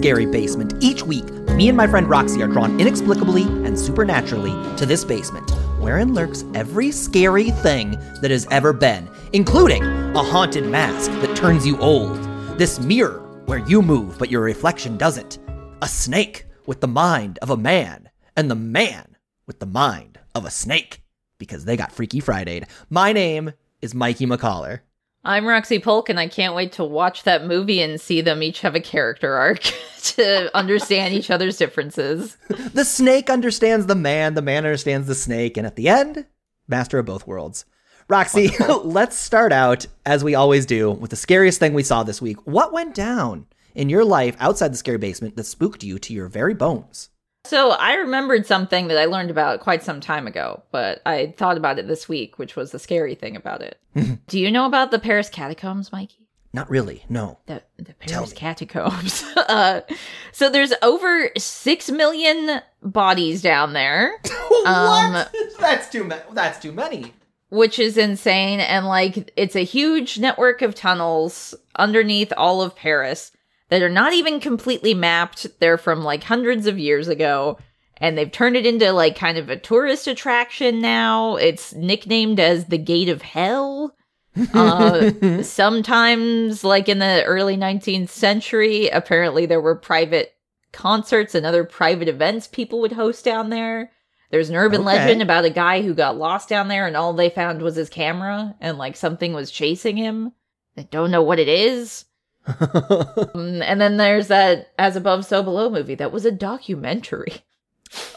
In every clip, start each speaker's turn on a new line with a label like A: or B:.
A: scary basement. Each week, me and my friend Roxy are drawn inexplicably and supernaturally to this basement, wherein lurks every scary thing that has ever been, including a haunted mask that turns you old, this mirror where you move but your reflection doesn't, a snake with the mind of a man, and the man with the mind of a snake, because they got Freaky Friday. My name is Mikey McCollar.
B: I'm Roxy Polk, and I can't wait to watch that movie and see them each have a character arc to understand each other's differences.
A: The snake understands the man, the man understands the snake, and at the end, master of both worlds. Roxy, let's start out, as we always do, with the scariest thing we saw this week. What went down in your life outside the scary basement that spooked you to your very bones?
B: So I remembered something that I learned about quite some time ago, but I thought about it this week, which was the scary thing about it. Do you know about the Paris catacombs, Mikey?
A: Not really, no.
B: The, the Paris catacombs. uh, so there's over six million bodies down there, Um,
A: that's too many. That's too many.
B: which is insane. And like, it's a huge network of tunnels underneath all of Paris that are not even completely mapped. They're from like hundreds of years ago. And they've turned it into like kind of a tourist attraction now. It's nicknamed as the Gate of Hell. Uh, sometimes, like in the early 19th century, apparently there were private concerts and other private events people would host down there. There's an urban
A: Okay.
B: legend about a guy who got lost down there and all they found was his camera and like something was chasing him. They don't know what it is. And then there's that As Above, So Below movie that was a documentary.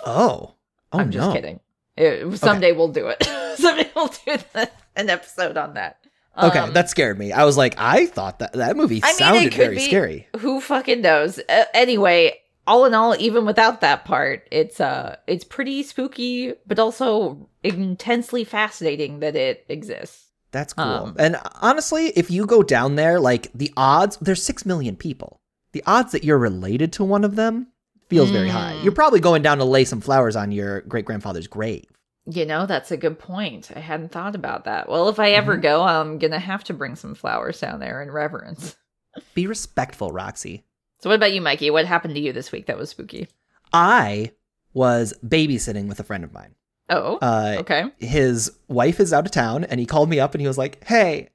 A: oh. Oh,
B: I'm just
A: no.
B: kidding. It- someday we'll do it. someday we'll do the, an episode on that.
A: Okay,
B: Um,
A: that scared me. I was like, I thought that that movie
B: I mean,
A: sounded
B: it could
A: very
B: be-
A: scary.
B: Who fucking knows? Uh, anyway, all in all, even without that part, it's uh, it's pretty spooky, but also intensely fascinating that it exists.
A: That's cool.
B: Um,
A: and honestly, if you go down there, like the odds, there's six million people. The odds that you're related to one of them feels very high.
B: Mm.
A: You're probably going down to lay some flowers on your great grandfather's grave.
B: You know, that's a good point. I hadn't thought about that. Well, if I ever
A: Mm-hmm.
B: go, I'm gonna have to bring some flowers down there in reverence.
A: Be respectful, Roxy.
B: So, what about you, Mikey? What happened to you this week that was spooky?
A: I was babysitting with a friend of mine.
B: Oh,
A: Uh,
B: okay.
A: his wife is out of town and he called me up and he was like, Hey,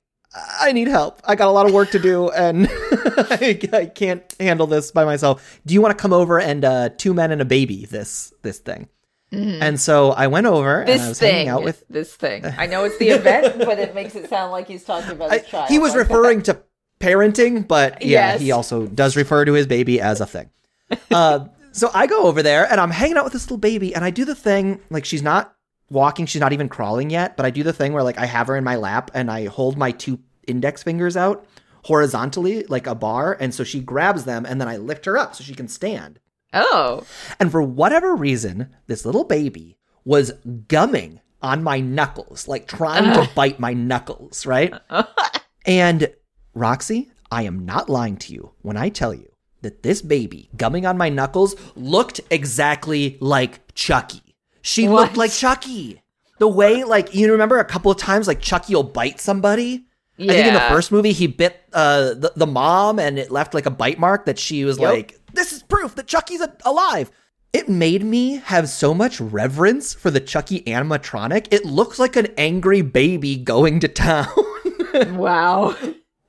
A: I need help. I got a lot of work to do and I, I can't handle this by myself. Do you want to come over and uh, two men and a baby this this thing?
B: Mhm.
A: And so I went over and I
B: This
A: was
B: thing,
A: hanging out with.
B: this thing. I know it's the event, but it makes it sound like he's talking about
A: I,
B: his child.
A: he was referring to parenting, but yeah,
B: Yes.
A: he also does refer to his baby as a thing. Uh, so I go over there and I'm hanging out with this little baby, and I do the thing like she's not walking, she's not even crawling yet, but I do the thing where like I have her in my lap and I hold my two index fingers out horizontally like a bar, and so she grabs them, and then I lift her up so she can stand.
B: Oh,
A: And for whatever reason, this little baby was gumming on my knuckles, like trying to bite my knuckles, right? and Roxy, I am not lying to you when I tell you that this baby gumming on my knuckles looked exactly like Chucky. She
B: What?
A: looked like Chucky. The way, like, you remember a couple of times, like, Chucky will bite somebody?
B: yeah.
A: I think in the first movie he bit uh, the, the mom and it left like a bite mark that she was
B: Yep.
A: like, "This is proof that Chucky's a- alive." It made me have so much reverence for the Chucky animatronic. It looks like an angry baby going to town.
B: Wow.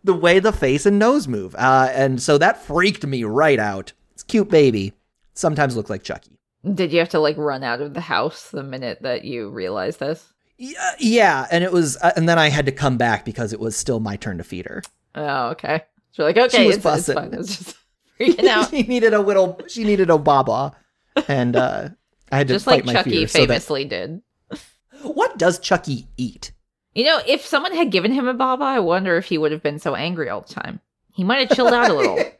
A: The way the face and nose move, uh, and so that freaked me right out. It's a cute baby. Sometimes look like Chucky.
B: Did you have to like run out of the house the minute that you realized this?
A: Yeah, yeah, and it was, uh, and then I had to come back because it was still my turn to feed her.
B: Oh, okay. So like, okay,
A: was
B: it's, it's
A: fussing.
B: fine. It's just freaking out.
A: she needed a little. She needed a baba, and uh, I had to
B: just
A: fight
B: like
A: my
B: Chucky
A: fear. so that-
B: famously did.
A: what does Chucky eat?
B: You know, if someone had given him a baba, I wonder if he would have been so angry all the time. He might have chilled out a little.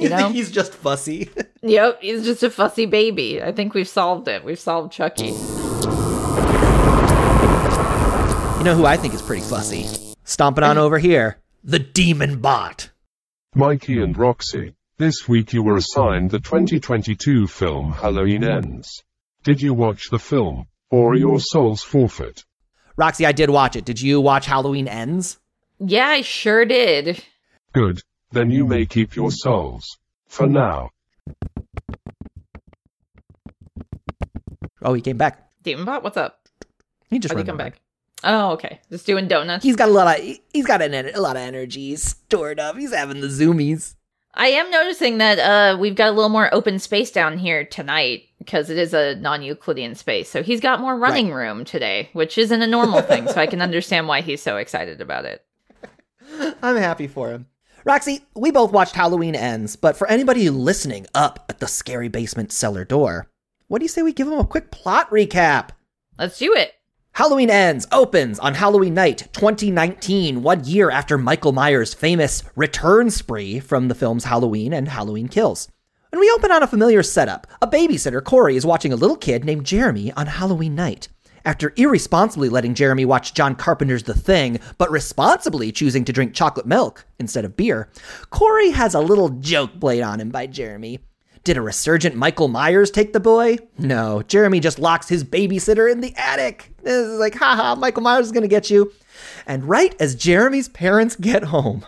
A: You
B: know?
A: think he's just fussy?
B: Yep, he's just a fussy baby. I think we've solved it. We've solved Chucky.
A: you know who I think is pretty fussy? Stomping on over here, the demon bot.
C: Mikey and Roxy, this week you were assigned the 2022 film Halloween Ends. Did you watch the film, or are your mm. souls forfeit?
A: Roxy, I did watch it. Did you watch Halloween Ends?
B: Yeah, I sure did.
C: Good, then you may keep your souls. For now,
A: Oh, he came back.
B: Demonbot, what's up?
A: He just
B: How'd he come
A: back.
B: back? Oh, okay. Just doing donuts.
A: He's got a lot of he's got an, a lot of energy stored up. He's having the zoomies.
B: I am noticing that uh we've got a little more open space down here tonight because it is a non-Euclidean space. So he's got more running room today, which isn't a normal thing. So I can understand why he's so excited about it.
A: I'm happy for him. Roxy, we both watched Halloween Ends, but for anybody listening up at the scary basement cellar door, what do you say we give them a quick plot recap?
B: Let's do it.
A: Halloween Ends opens on Halloween night 2019, one year after Michael Myers' famous return spree from the films Halloween and Halloween Kills. And we open on a familiar setup. A babysitter, Corey, is watching a little kid named Jeremy on Halloween night. After irresponsibly letting Jeremy watch John Carpenter's The Thing, but responsibly choosing to drink chocolate milk instead of beer, Corey has a little joke played on him by Jeremy. Did a resurgent Michael Myers take the boy? No, Jeremy just locks his babysitter in the attic. This is like, haha, Michael Myers is gonna get you. And right as Jeremy's parents get home,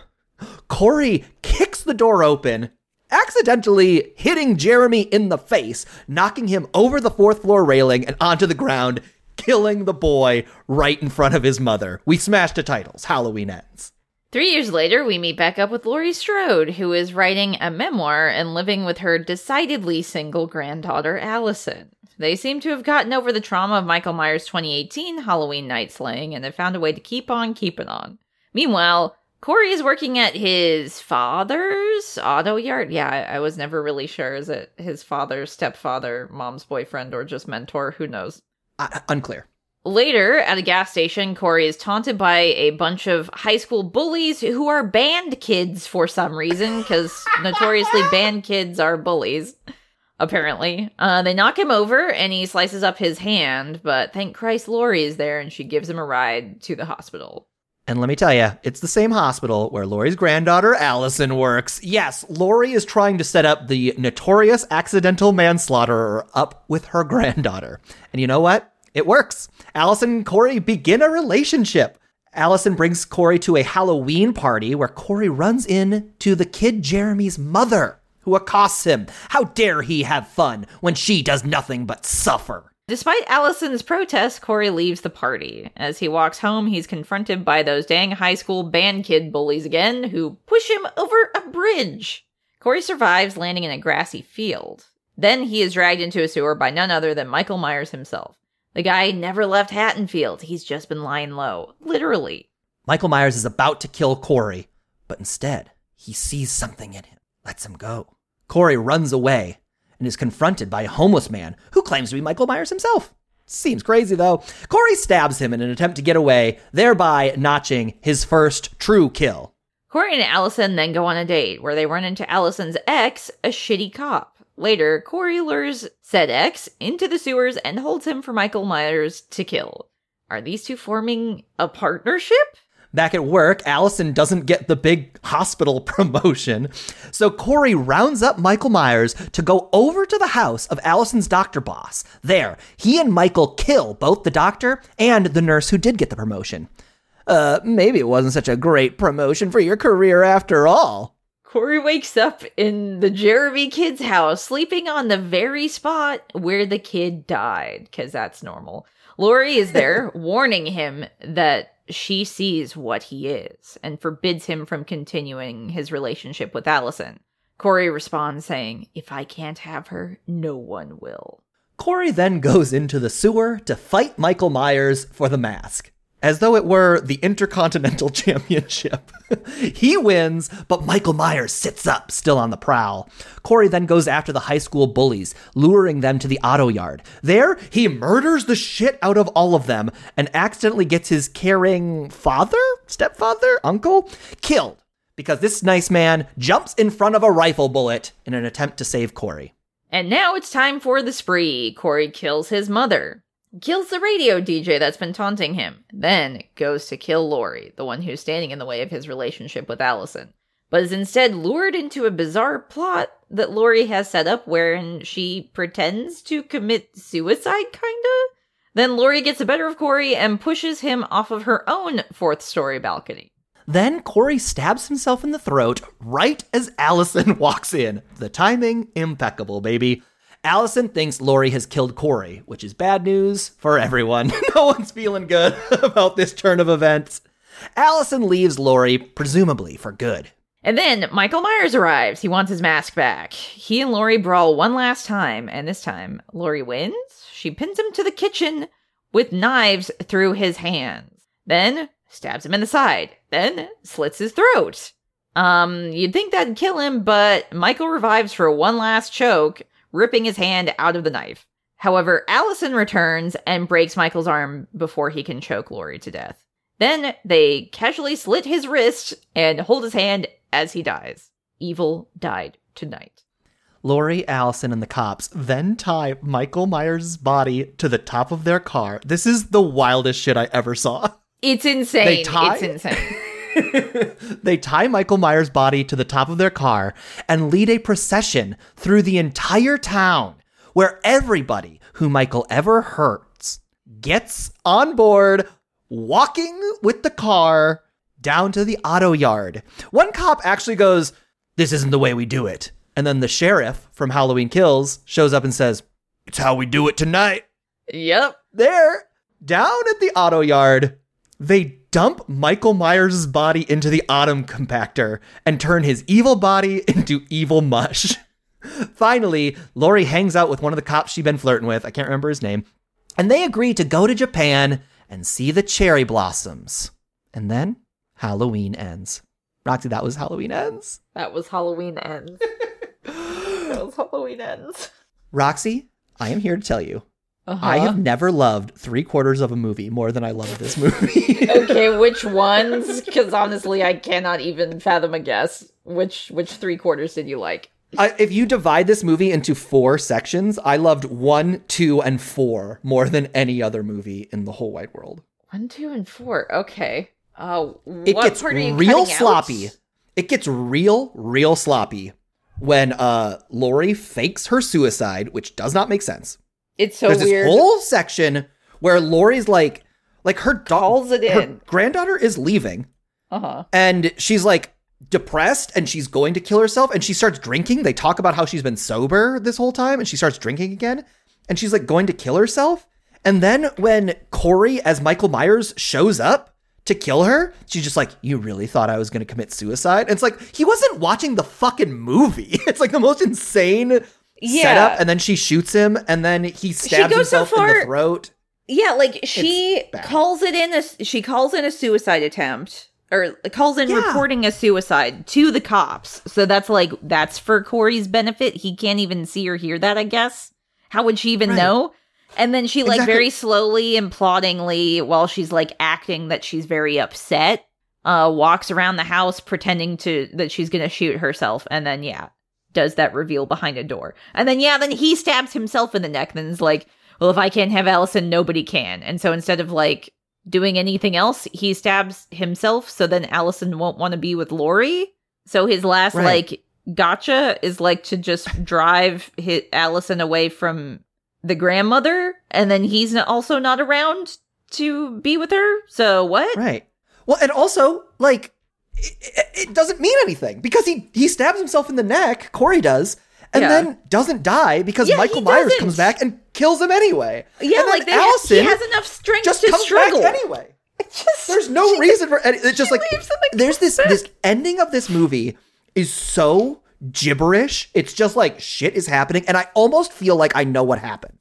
A: Corey kicks the door open, accidentally hitting Jeremy in the face, knocking him over the fourth floor railing and onto the ground, killing the boy right in front of his mother. We smashed the titles. Halloween ends.
B: Three years later, we meet back up with Laurie Strode, who is writing a memoir and living with her decidedly single granddaughter, Allison. They seem to have gotten over the trauma of Michael Myers' 2018 Halloween night slaying and have found a way to keep on keeping on. Meanwhile, Corey is working at his father's auto yard. Yeah, I, was never really sure. Is it his father, stepfather, mom's boyfriend, or just mentor? Who knows?
A: Uh, unclear.
B: Later, at a gas station, Corey is taunted by a bunch of high school bullies who are band kids for some reason, because notoriously band kids are bullies, apparently. Uh, they knock him over and he slices up his hand, but thank Christ Laurie is there and she gives him a ride to the hospital.
A: And let me tell you, it's the same hospital where Laurie's granddaughter Allison works. Yes, Laurie is trying to set up the notorious accidental manslaughterer up with her granddaughter. And you know what? It works. Allison and Corey begin a relationship. Allison brings Corey to a Halloween party where Corey runs in to the kid Jeremy's mother, who accosts him. How dare he have fun when she does nothing but suffer?
B: Despite Allison's protest, Corey leaves the party. As he walks home, he's confronted by those dang high school band kid bullies again, who push him over a bridge. Corey survives, landing in a grassy field. Then he is dragged into a sewer by none other than Michael Myers himself. The guy never left Haddonfield. He's just been lying low. Literally.
A: Michael Myers is about to kill Corey, but instead, he sees something in him, lets him go. Corey runs away and is confronted by a homeless man who claims to be Michael Myers himself. Seems crazy though. Corey stabs him in an attempt to get away, thereby notching his first true kill.
B: Corey and Allison then go on a date where they run into Allison's ex, a shitty cop. Later, Corey lures said ex into the sewers and holds him for Michael Myers to kill. Are these two forming a partnership?
A: Back at work, Allison doesn't get the big hospital promotion. So Corey rounds up Michael Myers to go over to the house of Allison's doctor boss. There, he and Michael kill both the doctor and the nurse who did get the promotion. Uh, maybe it wasn't such a great promotion for your career after all.
B: Corey wakes up in the Jeremy kid's house, sleeping on the very spot where the kid died, because that's normal. Laurie is there, warning him that she sees what he is and forbids him from continuing his relationship with Allison. Corey responds saying, If I can't have her, no one will.
A: Corey then goes into the sewer to fight Michael Myers for the mask, as though it were the Intercontinental Championship. he wins, but Michael Myers sits up, still on the prowl. Corey then goes after the high school bullies, luring them to the auto yard. There, he murders the shit out of all of them and accidentally gets his caring father, stepfather, uncle killed because this nice man jumps in front of a rifle bullet in an attempt to save Corey.
B: And now it's time for the spree. Corey kills his mother, kills the radio DJ that's been taunting him, then goes to kill Laurie, the one who's standing in the way of his relationship with Allison, but is instead lured into a bizarre plot that Laurie has set up wherein she pretends to commit suicide, kinda? Then Laurie gets the better of Corey and pushes him off of her own fourth story balcony.
A: Then Corey stabs himself in the throat right as Allison walks in. The timing, impeccable, baby. Allison thinks Laurie has killed Corey, which is bad news for everyone. no one's feeling good about this turn of events. Allison leaves Laurie, presumably for good.
B: And then Michael Myers arrives. He wants his mask back. He and Laurie brawl one last time, and this time Laurie wins. She pins him to the kitchen with knives through his hands. Then stabs him in the side. Then slits his throat. Um, you'd think that'd kill him, but Michael revives for one last choke, ripping his hand out of the knife. However, Allison returns and breaks Michael's arm before he can choke Laurie to death. Then they casually slit his wrist and hold his hand as he dies. Evil died tonight.
A: Laurie, Allison, and the cops then tie Michael Myers' body to the top of their car. This is the wildest shit I ever saw.
B: It's insane.
A: They tie-
B: It's insane.
A: they tie Michael Myers' body to the top of their car and lead a procession through the entire town where everybody who Michael ever hurts gets on board walking with the car down to the auto yard. One cop actually goes, This isn't the way we do it. And then the sheriff from Halloween Kills shows up and says, It's how we do it tonight
B: yep.
A: there, down at the auto yard, they dump Michael Myers' body into the Autumn compactor and turn his evil body into evil mush. Finally, Laurie hangs out with one of the cops she'd been flirting with. I can't remember his name. And they agree to go to Japan and see the cherry blossoms. And then Halloween ends. Roxy, that was Halloween ends.
B: That was Halloween ends. that was Halloween ends.
A: Roxy, I am here to tell you,
B: Uh-huh.
A: I have never loved three quarters of a movie more than I love this movie.
B: okay, which ones? Because honestly, I cannot even fathom a guess. Which which three quarters did you like?
A: I, if you divide this movie into four sections, I loved one, two, and four more than any other movie in the whole wide world.
B: One, two, and four. Okay. Uh,
A: It
B: what
A: gets
B: part are you
A: real
B: cutting out?
A: sloppy. It gets real, real sloppy when uh Laurie fakes her suicide, which does not make sense.
B: It's so
A: There's
B: weird.
A: this whole section where Laurie's like, like her da-
B: Calls it
A: her
B: in.
A: granddaughter is leaving,
B: uh huh.
A: and she's like depressed and she's going to kill herself and she starts drinking they talk about how she's been sober this whole time and she starts drinking again and she's like going to kill herself and then when corey as michael myers shows up to kill her she's just like you really thought i was going to commit suicide and it's like he wasn't watching the fucking movie it's like the most insane
B: Yeah.
A: setup and then she shoots him and then he stabs
B: goes so
A: himself in the throat
B: Yeah, like she calls it in a she calls in a suicide attempt or calls in
A: Yeah.
B: reporting a suicide to the cops. So that's like that's for Corey's benefit. He can't even see or hear that, I guess. How would she even
A: Right.
B: know? And then she like
A: Exactly.
B: very slowly and ploddingly while she's like acting that she's very upset, uh walks around the house pretending to that she's going to shoot herself and then yeah, does that reveal behind a door. And then yeah, then he stabs himself in the neck and is like well, if I can't have Allison, nobody can. And so instead of like doing anything else, he stabs himself so then Allison won't want to be with Laurie. So his last
A: Right.
B: like gotcha is like to just drive his, Allison away from the grandmother and then he's also not around to be with her. So what?
A: Right. Well, and also, like, it, it- doesn't mean anything because he he stabs himself in the neck. Corey does, and
B: Yeah.
A: then doesn't die because
B: Yeah,
A: Michael Myers
B: doesn't.
A: comes back and kills him anyway.
B: Yeah,
A: and
B: like ha-
A: Allison
B: he has enough strength
A: just
B: to
A: comes
B: struggle.
A: back anyway.
B: Just-
A: There's no
B: she-
A: reason for any, it's just like
B: leaves him and
A: there's this this ending of this movie is so gibberish. It's just like shit is happening, and I almost feel like I know what happened.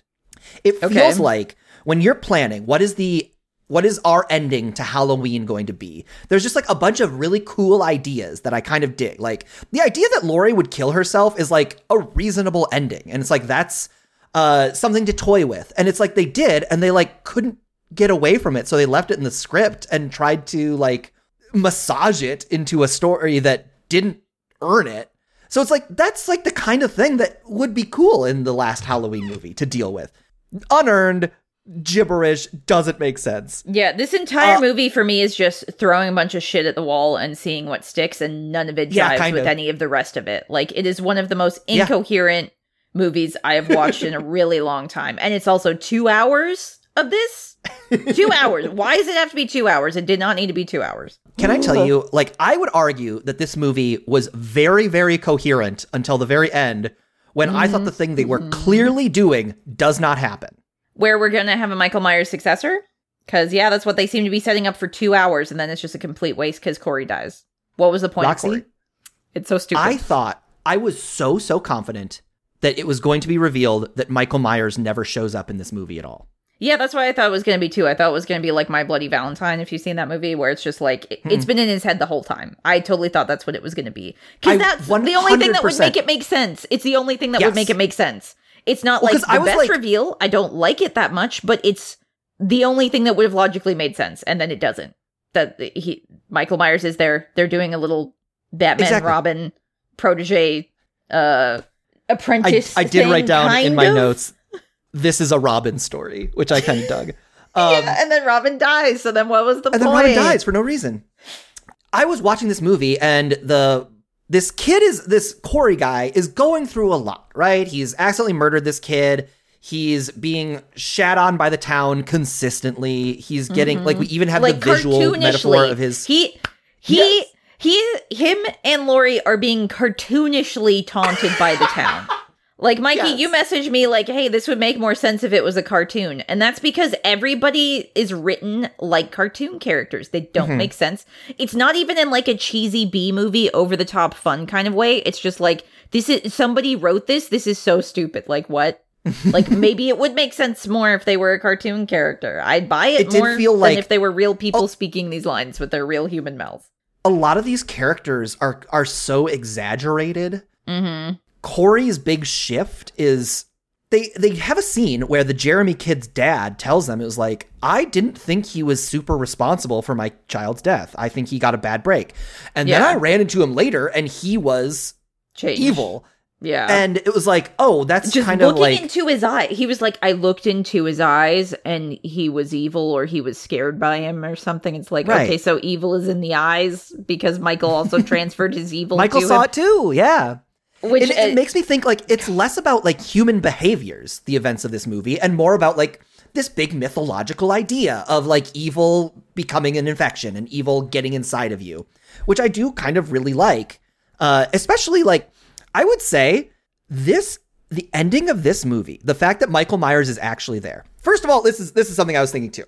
A: It
B: Okay.
A: feels like when you're planning, what is the what is our ending to Halloween going to be? There's just like a bunch of really cool ideas that I kind of dig. Like the idea that Laurie would kill herself is like a reasonable ending. And it's like that's uh something to toy with. And it's like they did and they like couldn't get away from it. So they left it in the script and tried to like massage it into a story that didn't earn it. So it's like that's like the kind of thing that would be cool in the last Halloween movie to deal with. Unearned gibberish doesn't make sense.
B: Yeah, this entire
A: Uh,
B: movie for me is just throwing a bunch of shit at the wall and seeing what sticks, and none of it jives
A: Yeah, kind
B: with
A: of.
B: any of the rest of it. Like, it is one of the most
A: Yeah.
B: incoherent movies I have watched in a really long time. And it's also two hours of this. two hours. Why does it have to be two hours? It did not need to be two hours.
A: Can I tell you, like, I would argue that this movie was very, very coherent until the very end when I thought the thing they were clearly doing does not happen.
B: Where we're gonna have a Michael Myers successor? Because yeah, that's what they seem to be setting up for two hours, and then it's just a complete waste because Corey dies. What was the point?
A: Roxy,
B: Corey? It's so stupid.
A: I thought, I was so, so confident that it was going to be revealed that Michael Myers never shows up in this movie at all.
B: Yeah, that's why I thought it was going to be two. I thought it was going to be like My Bloody Valentine, if you've seen that movie, where it's just like it,
A: Hmm.
B: it's been in his head the whole time. I totally thought that's what it was going to be because
A: I
B: that's the only thing that would make it make sense. It's the only thing that
A: Yes.
B: would make it make sense. It's not
A: Well,
B: like
A: 'cause I
B: the
A: was
B: best
A: like-
B: reveal. I don't like it that much, but it's the only thing that would have logically made sense, and then it doesn't. That he Michael Myers is there. They're doing a little Batman
A: Exactly.
B: Robin protege uh
A: I,
B: apprentice.
A: I did
B: thing,
A: write down in my
B: of.
A: notes, this is a Robin story, which I kind of dug. Um,
B: yeah, and then Robin dies. So then, what was the
A: and
B: point?
A: then Robin dies for no reason. I was watching this movie, and the this kid is this Corey guy is going through a lot, right? He's accidentally murdered this kid. He's being shat on by the town consistently. He's getting like we even have
B: Mm-hmm. like
A: the visual metaphor of his.
B: he he
A: Yes.
B: he him and Laurie are being cartoonishly taunted by the town. Like Mikey,
A: Yes.
B: you messaged me like, "Hey, this would make more sense if it was a cartoon," and that's because everybody is written like cartoon characters. They don't
A: Mm-hmm.
B: make sense. It's not even in like a cheesy B movie, over the top fun kind of way. It's just like this is somebody wrote this. This is so stupid. Like what? like maybe it would make sense more if they were a cartoon character. I'd buy it,
A: It did
B: more
A: feel
B: than
A: like-
B: if they were real people
A: Oh.
B: speaking these lines with their real human mouths.
A: a lot of these characters are are so exaggerated.
B: Mm-hmm.
A: Corey's big shift is they they have a scene where the Jeremy kid's dad tells them it was like I didn't think he was super responsible for my child's death. I think he got a bad break. And then I ran into him later and he was
B: Change.
A: evil.
B: Yeah.
A: And it was like, "Oh, that's
B: just
A: kind of
B: looking
A: like
B: into his eye. He was like, I looked into his eyes and he was evil or he was scared by him or something. It's like,
A: Right.
B: okay, so evil is in the eyes because Michael also transferred his evil
A: Michael saw
B: him.
A: it too." Yeah.
B: Which
A: it,
B: uh,
A: it makes me think like it's less about like human behaviors, the events of this movie, and more about like this big mythological idea of like evil becoming an infection and evil getting inside of you, which I do kind of really like. Uh, especially like I would say this the ending of this movie, the fact that Michael Myers is actually there. First of all, this is this is something I was thinking too.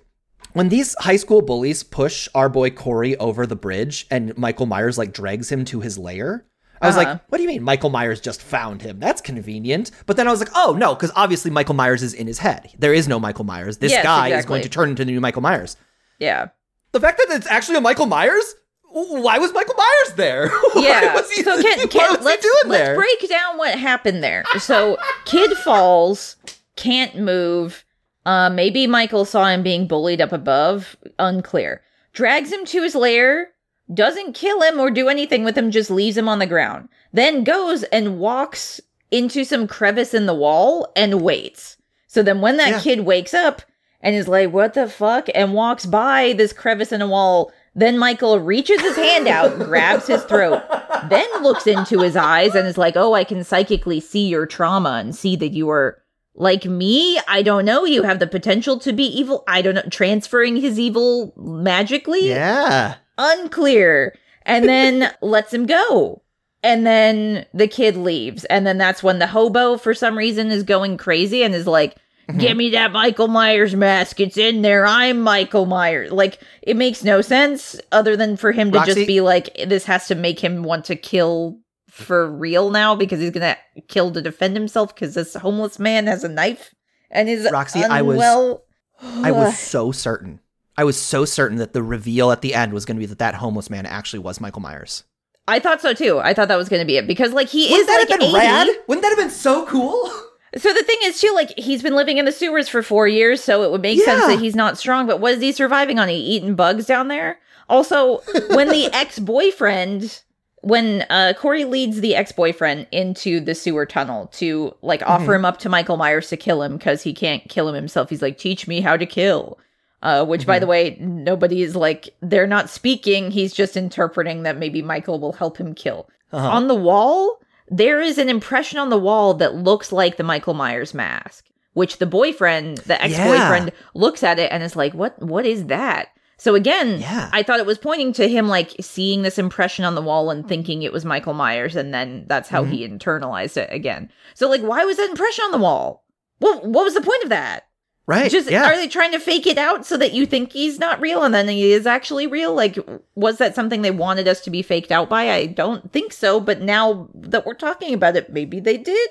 A: When these high school bullies push our boy Corey over the bridge and Michael Myers like drags him to his lair, I was
B: Uh-huh.
A: like, what do you mean Michael Myers just found him? That's convenient. But then I was like, oh no, because obviously Michael Myers is in his head. There is no Michael Myers. This
B: Yes,
A: guy is going to turn into the new Michael Myers.
B: yeah.
A: The fact that it's actually a Michael Myers, why was Michael Myers there? Why
B: Yeah.
A: was he,
B: so can, can,
A: was
B: let's,
A: doing
B: let's
A: there?
B: break down what happened there. So kid falls, can't move. Uh, maybe Michael saw him being bullied up above. Unclear. Drags him to his lair. Doesn't kill him or do anything with him. Just leaves him on the ground. Then goes and walks into some crevice in the wall and waits. So then when that
A: Yeah.
B: kid wakes up and is like, what the fuck? And walks by this crevice in a wall, then Michael reaches his hand out, grabs his throat, then looks into his eyes and is like, oh, I can psychically see your trauma and see that you are like me. I don't know. You have the potential to be evil. I don't know. Transferring his evil magically?
A: Yeah.
B: Unclear and then lets him go and then the kid leaves and then that's when the hobo for some reason is going crazy and is like
A: Mm-hmm.
B: give me that michael myers mask it's in there i'm michael myers like it makes no sense other than for him to
A: Roxy-
B: just be like this has to make him want to kill for real now because he's gonna kill to defend himself because this homeless man has a knife and is
A: Roxy, I was-
B: unwell.
A: I was so certain. I was so certain that the reveal at the end was going to be that that homeless man actually was Michael Myers.
B: I thought so too. I thought that was going to be it because like he
A: Wouldn't
B: is
A: that
B: like
A: have been
B: 80.
A: rad? Wouldn't that have been so cool?
B: So the thing is too, like he's been living in the sewers for four years, so it would make sense that he's not strong. But what is he surviving on? He eating bugs down there. Also, when the ex boyfriend, when uh Corey leads the ex boyfriend into the sewer tunnel to like offer him up to Michael Myers to kill him because he can't kill him himself. He's like, "Teach me how to kill." Uh, which, by the way, nobody is like they're not speaking. He's just interpreting that maybe Michael will help him kill.
A: Uh-huh.
B: On the wall, there is an impression on the wall that looks like the Michael Myers mask, which the boyfriend, the ex-boyfriend looks at it and is like, "What what is that?" So again,
A: Yeah.
B: I thought it was pointing to him like seeing this impression on the wall and thinking it was Michael Myers and then that's how he internalized it again. So like why was that impression on the wall? What what was the point of that?
A: Right.
B: Just
A: yeah.
B: are they trying to fake it out so that you think he's not real and then he is actually real? Like was that something they wanted us to be faked out by? I don't think so, but now that we're talking about it, maybe they did.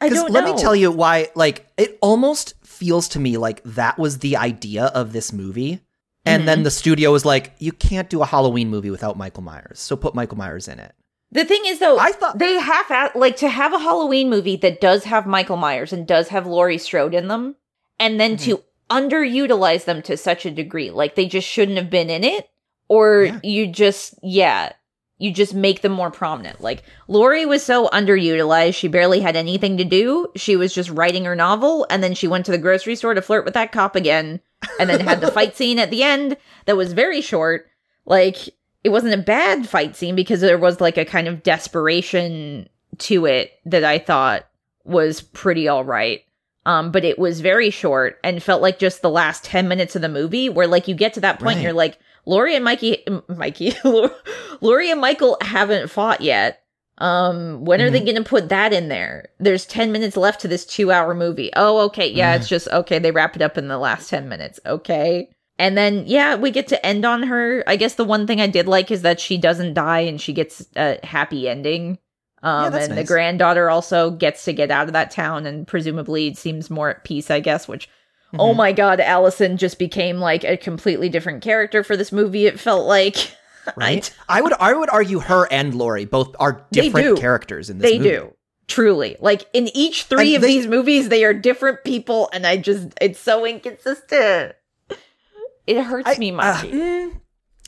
B: I don't
A: let
B: know.
A: me tell you why, like, it almost feels to me like that was the idea of this movie. And
B: Mm-hmm.
A: then the studio was like, you can't do a Halloween movie without Michael Myers. So put Michael Myers in it.
B: The thing is, though,
A: I thought-
B: they have at, like to have a Halloween movie that does have Michael Myers and does have Laurie Strode in them, and then to mm-hmm. underutilize them to such a degree, like they just shouldn't have been in it, or
A: Yeah.
B: you just yeah, you just make them more prominent. Like Laurie was so underutilized; she barely had anything to do. She was just writing her novel, and then she went to the grocery store to flirt with that cop again, and then had the fight scene at the end that was very short. Like it wasn't a bad fight scene because there was like a kind of desperation to it that I thought was pretty all right. Um, but it was very short and felt like just the last 10 minutes of the movie where like you get to that point
A: Right.
B: and you're like, Laurie and Mikey, Mikey, Laurie and Michael haven't fought yet. Um, when are they going to put that in there? There's 10 minutes left to this two hour movie. Oh, okay. Yeah, it's just, okay. They wrap it up in the last 10 minutes. Okay. And then, yeah, we get to end on her. I guess the one thing I did like is that she doesn't die and she gets a happy ending. Um,
A: that's
B: and the granddaughter also gets to get out of that town and presumably seems more at peace, I guess, which,
A: Mm-hmm.
B: oh my god, Allison just became like a completely different character for this movie. It felt like.
A: Right. I would I would argue her and Laurie both are different characters in this movie.
B: They
A: movie.
B: do. Truly. Like in each three
A: And
B: of
A: they-
B: these movies, they are different people, and I just, it's so inconsistent. It hurts
A: I,
B: me,
A: uh,
B: Mikey.
A: mm,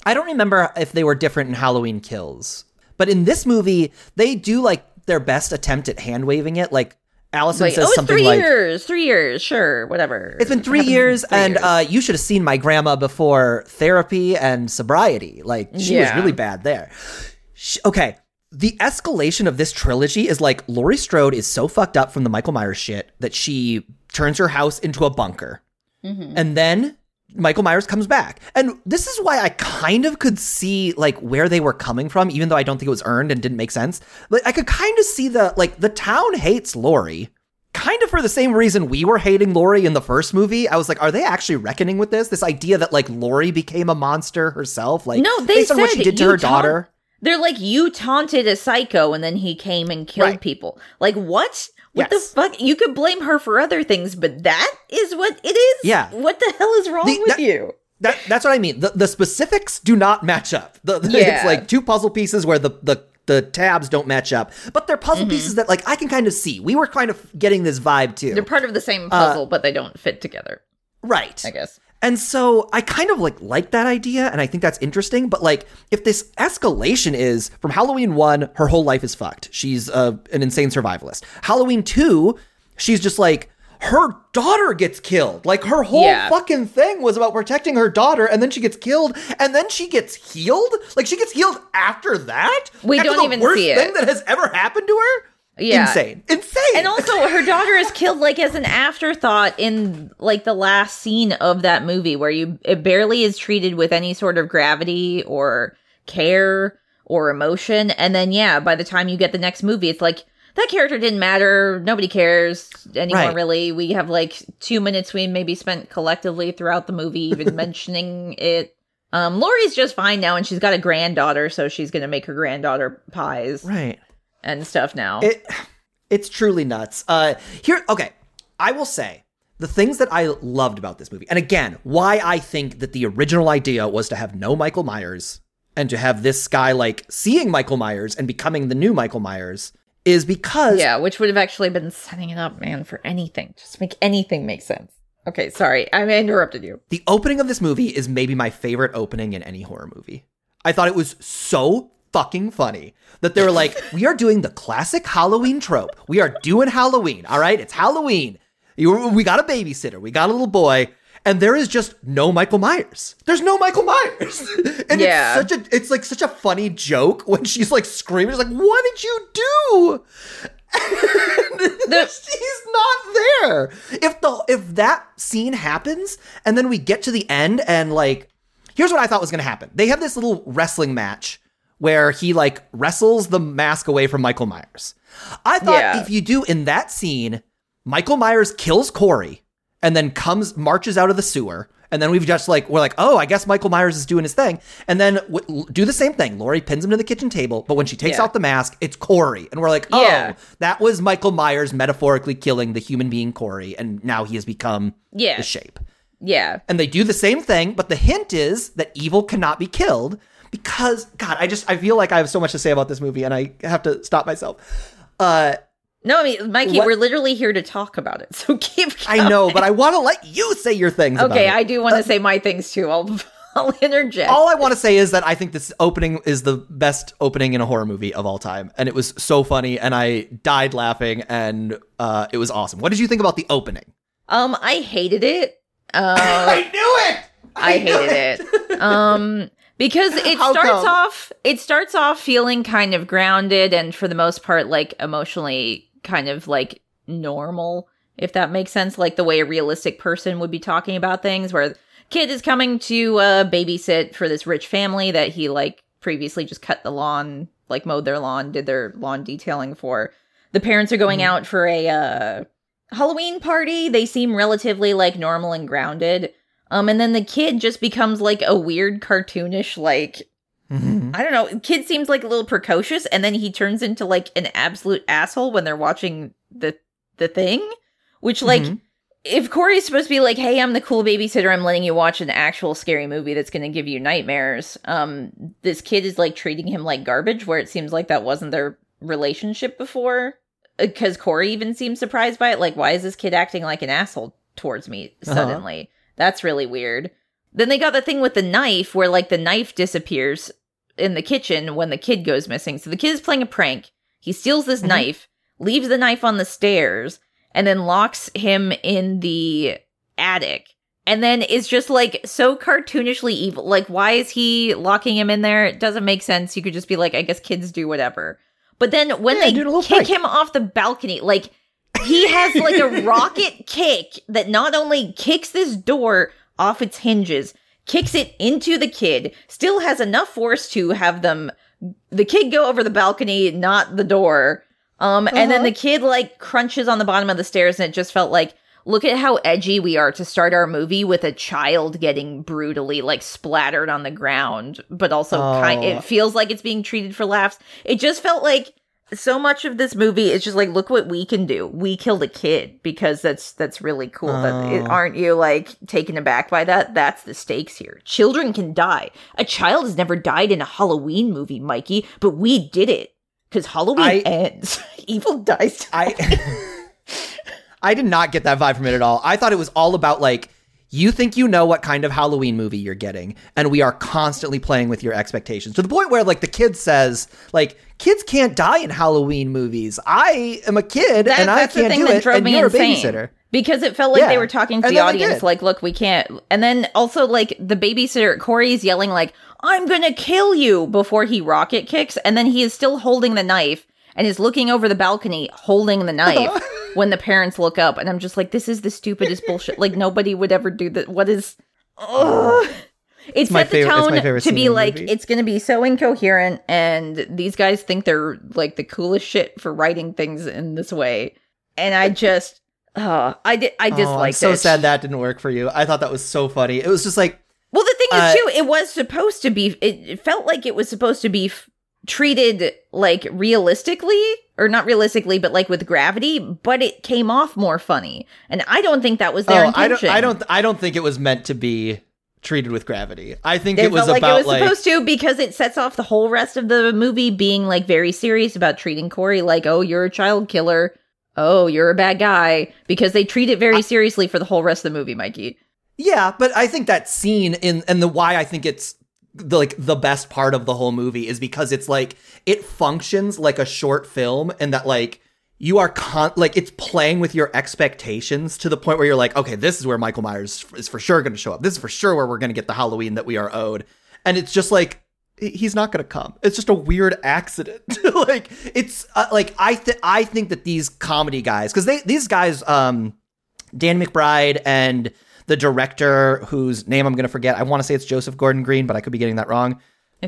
A: I don't remember if they were different in Halloween Kills, but in this movie, they do like their best attempt at hand waving it. Like Allison
B: like,
A: says
B: oh,
A: something
B: three
A: like,
B: years, three years, sure, whatever.
A: "It's been three
B: in
A: years,
B: three
A: and
B: years.
A: uh, you should have seen my grandma before therapy and sobriety. Like she was really bad there." Sh okay. The escalation of this trilogy is like Laurie Strode is so fucked up from the Michael Myers shit that she turns her house into a bunker.
B: Mm-hmm.
A: And then Michael Myers comes back. And this is why I kind of could see like where they were coming from, even though I don't think it was earned and didn't make sense. Like I could kind of see the like the town hates Laurie. Kind of for the same reason we were hating Laurie in the first movie. I was like, are they actually reckoning with this? This idea that like Laurie became a monster herself? Like
B: No, they
A: based on what she did to her
B: taunt-
A: daughter.
B: They're like, you taunted a psycho and then he came and killed
A: Right.
B: people. Like, what? What
A: Yes.
B: the fuck? You could blame her for other things, but that is what it is?
A: Yeah.
B: What the hell is wrong
A: The-
B: with
A: that-
B: you?
A: That that's what I mean. The the specifics do not match up. The, the-
B: Yeah.
A: It's like two puzzle pieces where the the the tabs don't match up, but they're
B: Mm-hmm.
A: puzzle pieces that like I can kind of see. We were kind of getting this vibe too.
B: They're part of the same
A: Uh,
B: puzzle, but they don't fit together,
A: right.
B: I guess.
A: And so I kind of like like that idea and I think that's interesting, but like if this escalation is from Halloween 1, her whole life is fucked. She's uh, an insane survivalist. Halloween 2, she's just like her daughter gets killed. Like her whole
B: Yeah.
A: fucking thing was about protecting her daughter and then she gets killed and then she gets healed? Like she gets healed after that?
B: We
A: After
B: don't even see it.
A: thing that has ever happened to her?
B: Yeah.
A: Insane. Insane.
B: And also, her daughter is killed like as an afterthought in like the last scene of that movie, where you it barely is treated with any sort of gravity or care or emotion. And then, yeah, by the time you get the next movie, it's like that character didn't matter. Nobody cares anymore,
A: Right.
B: really. We have like two minutes we maybe spent collectively throughout the movie, even mentioning it. Um, Laurie's just fine now, and she's got a granddaughter, so she's gonna make her granddaughter pies
A: right.
B: And stuff now.
A: It it's truly nuts. Uh here okay, I will say the things that I loved about this movie. And again, why I think that the original idea was to have no Michael Myers and to have this guy like seeing Michael Myers and becoming the new Michael Myers is because
B: Yeah, which would have actually been setting it up, man, for anything. Just make anything make sense. Okay, sorry, I interrupted you.
A: the opening of this movie is maybe my favorite opening in any horror movie. I thought it was so fucking funny that they were like, we are doing the classic Halloween trope. We are doing Halloween, all right? It's Halloween. We got a babysitter, we got a little boy, and there is just no Michael Myers. There's no Michael Myers. and
B: Yeah.
A: it's such a it's like such a funny joke when she's like screaming, she's like, what did you do? She's not there. If the if that scene happens and then we get to the end and like here's what I thought was going to happen. They have this little wrestling match where he like wrestles the mask away from Michael Myers. I thought
B: Yeah.
A: if you do in that scene, Michael Myers kills Corey and then comes marches out of the sewer. And then we've just like we're like, oh, I guess Michael Myers is doing his thing. And then w- do the same thing. Laurie pins him to the kitchen table, but when she takes
B: Yeah.
A: out the mask, it's Corey, and we're like, oh,
B: Yeah.
A: that was Michael Myers metaphorically killing the human being Corey, and now he has become
B: Yeah.
A: the shape.
B: Yeah.
A: And they do the same thing, but the hint is that evil cannot be killed because God, I just I feel like I have so much to say about this movie, and I have to stop myself. Uh,
B: No, I mean, Mikey,
A: What-
B: we're literally here to talk about it. So keep.
A: I know, but I want to let you say your things. about
B: Okay,
A: it.
B: I do want to say my things too. I'll I'll interject.
A: All I want to say is that I think this opening is the best opening in a horror movie of all time, and it was so funny, and I died laughing, and uh, it was awesome. What did you think about the opening?
B: um, I hated it. Uh,
A: I knew it.
B: I hated it. Um, because it
A: How
B: starts
A: come?
B: off it starts off feeling kind of grounded and for the most part like emotionally kind of like normal, if that makes sense, like the way a realistic person would be talking about things where kid is coming to uh babysit for this rich family that he like previously just cut the lawn, like mowed their lawn, did their lawn detailing for. The parents are going
A: Mhm.
B: out for a uh Halloween party. They seem relatively like normal and grounded. Um, and then the kid just becomes like a weird cartoonish, like,
A: Mhm.
B: I don't know, kid seems like a little precocious, and then he turns into like an absolute asshole when they're watching the the thing. Which like
A: Mhm.
B: if Corey's supposed to be like, hey, I'm the cool babysitter, I'm letting you watch an actual scary movie that's gonna give you nightmares, um, this kid is like treating him like garbage, where it seems like that wasn't their relationship before. Because Corey even seems surprised by it. Like, why is this kid acting like an asshole towards me
A: Uh-huh.
B: That's really weird. Then they got the thing with the knife where like the knife disappears in the kitchen when the kid goes missing. So the kid is playing a prank. He steals this
A: Mhm.
B: knife, leaves the knife on the stairs, and then locks him in the attic. And then is just like so cartoonishly evil. Like, why is he locking him in there? It doesn't make sense. You could just be like, I guess kids do whatever. But then when
A: Yeah,
B: they kick
A: prank.
B: him off the balcony, like he has like a rocket kick that not only kicks this door off its hinges, kicks it into the kid, still has enough force to have them the kid go over the balcony, not the door. Um, and then
A: Uh-huh.
B: the kid like crunches on the bottom of the stairs, and it just felt like, look at how edgy we are to start our movie with a child getting brutally like splattered on the ground, but also kind,
A: Oh.
B: it feels like it's being treated for laughs. It just felt like so much of this movie is just like, look what we can do. We killed a kid because that's that's really cool. That
A: Oh.
B: aren't you like taken aback by that? That's the stakes here. Children can die. A child has never died in a Halloween movie, Mikey, but we did it because Halloween
A: I-
B: ends. Evil dies.
A: I I did not get that vibe from it at all. I thought it was all about like you think you know what kind of Halloween movie you're getting, and we are constantly playing with your expectations to the point where like the kid says like kids can't die in Halloween movies. I am a kid
B: That-
A: and I can't do it, and you're
B: insane.
A: a babysitter.
B: Because it felt like they were talking to
A: And
B: the audience, like, look, we can't. And then also, like, the babysitter, Corey's yelling, like, I'm gonna kill you before he rocket kicks. And then he is still holding the knife and is looking over the balcony holding the knife when the parents look up. And I'm just like, this is the stupidest bullshit. Like, nobody would ever do that. What is. Ugh. It set the
A: favorite-
B: tone to be like it's going to be so incoherent, and these guys think they're like the coolest shit for writing things in this way. And I just, oh, I did, I
A: Oh,
B: disliked
A: I'm so
B: it.
A: sad that didn't work for you. I thought that was so funny. It was just like
B: Well, the thing is,
A: Uh,
B: too, it was supposed to be. It, it felt like it was supposed to be f- treated like realistically, or not realistically, but like with gravity. But it came off more funny, and I don't think that was their
A: oh, I don't
B: intention.
A: I don't I don't think it was meant to be treated with gravity. I think
B: It,
A: it was
B: like
A: about
B: it was
A: like
B: supposed to because it sets off the whole rest of the movie being like very serious about treating Corey like, oh, you're a child killer. Oh, you're a bad guy. Because they treat it very seriously for the whole rest of the movie, Mikey.
A: Yeah, but I think that scene in and the why I think it's the, like the best part of the whole movie is because it's like it functions like a short film and that like you are con like it's playing with your expectations to the point where you're like, okay, this is where Michael Myers is for sure going to show up. This is for sure where we're going to get the Halloween that we are owed. And it's just like he's not gonna come. It's just a weird accident. like it's uh, like I I think that these comedy guys because they these guys um Dan McBride and the director whose name I'm gonna forget. I want to say it's Joseph Gordon Green, but I could be getting that wrong.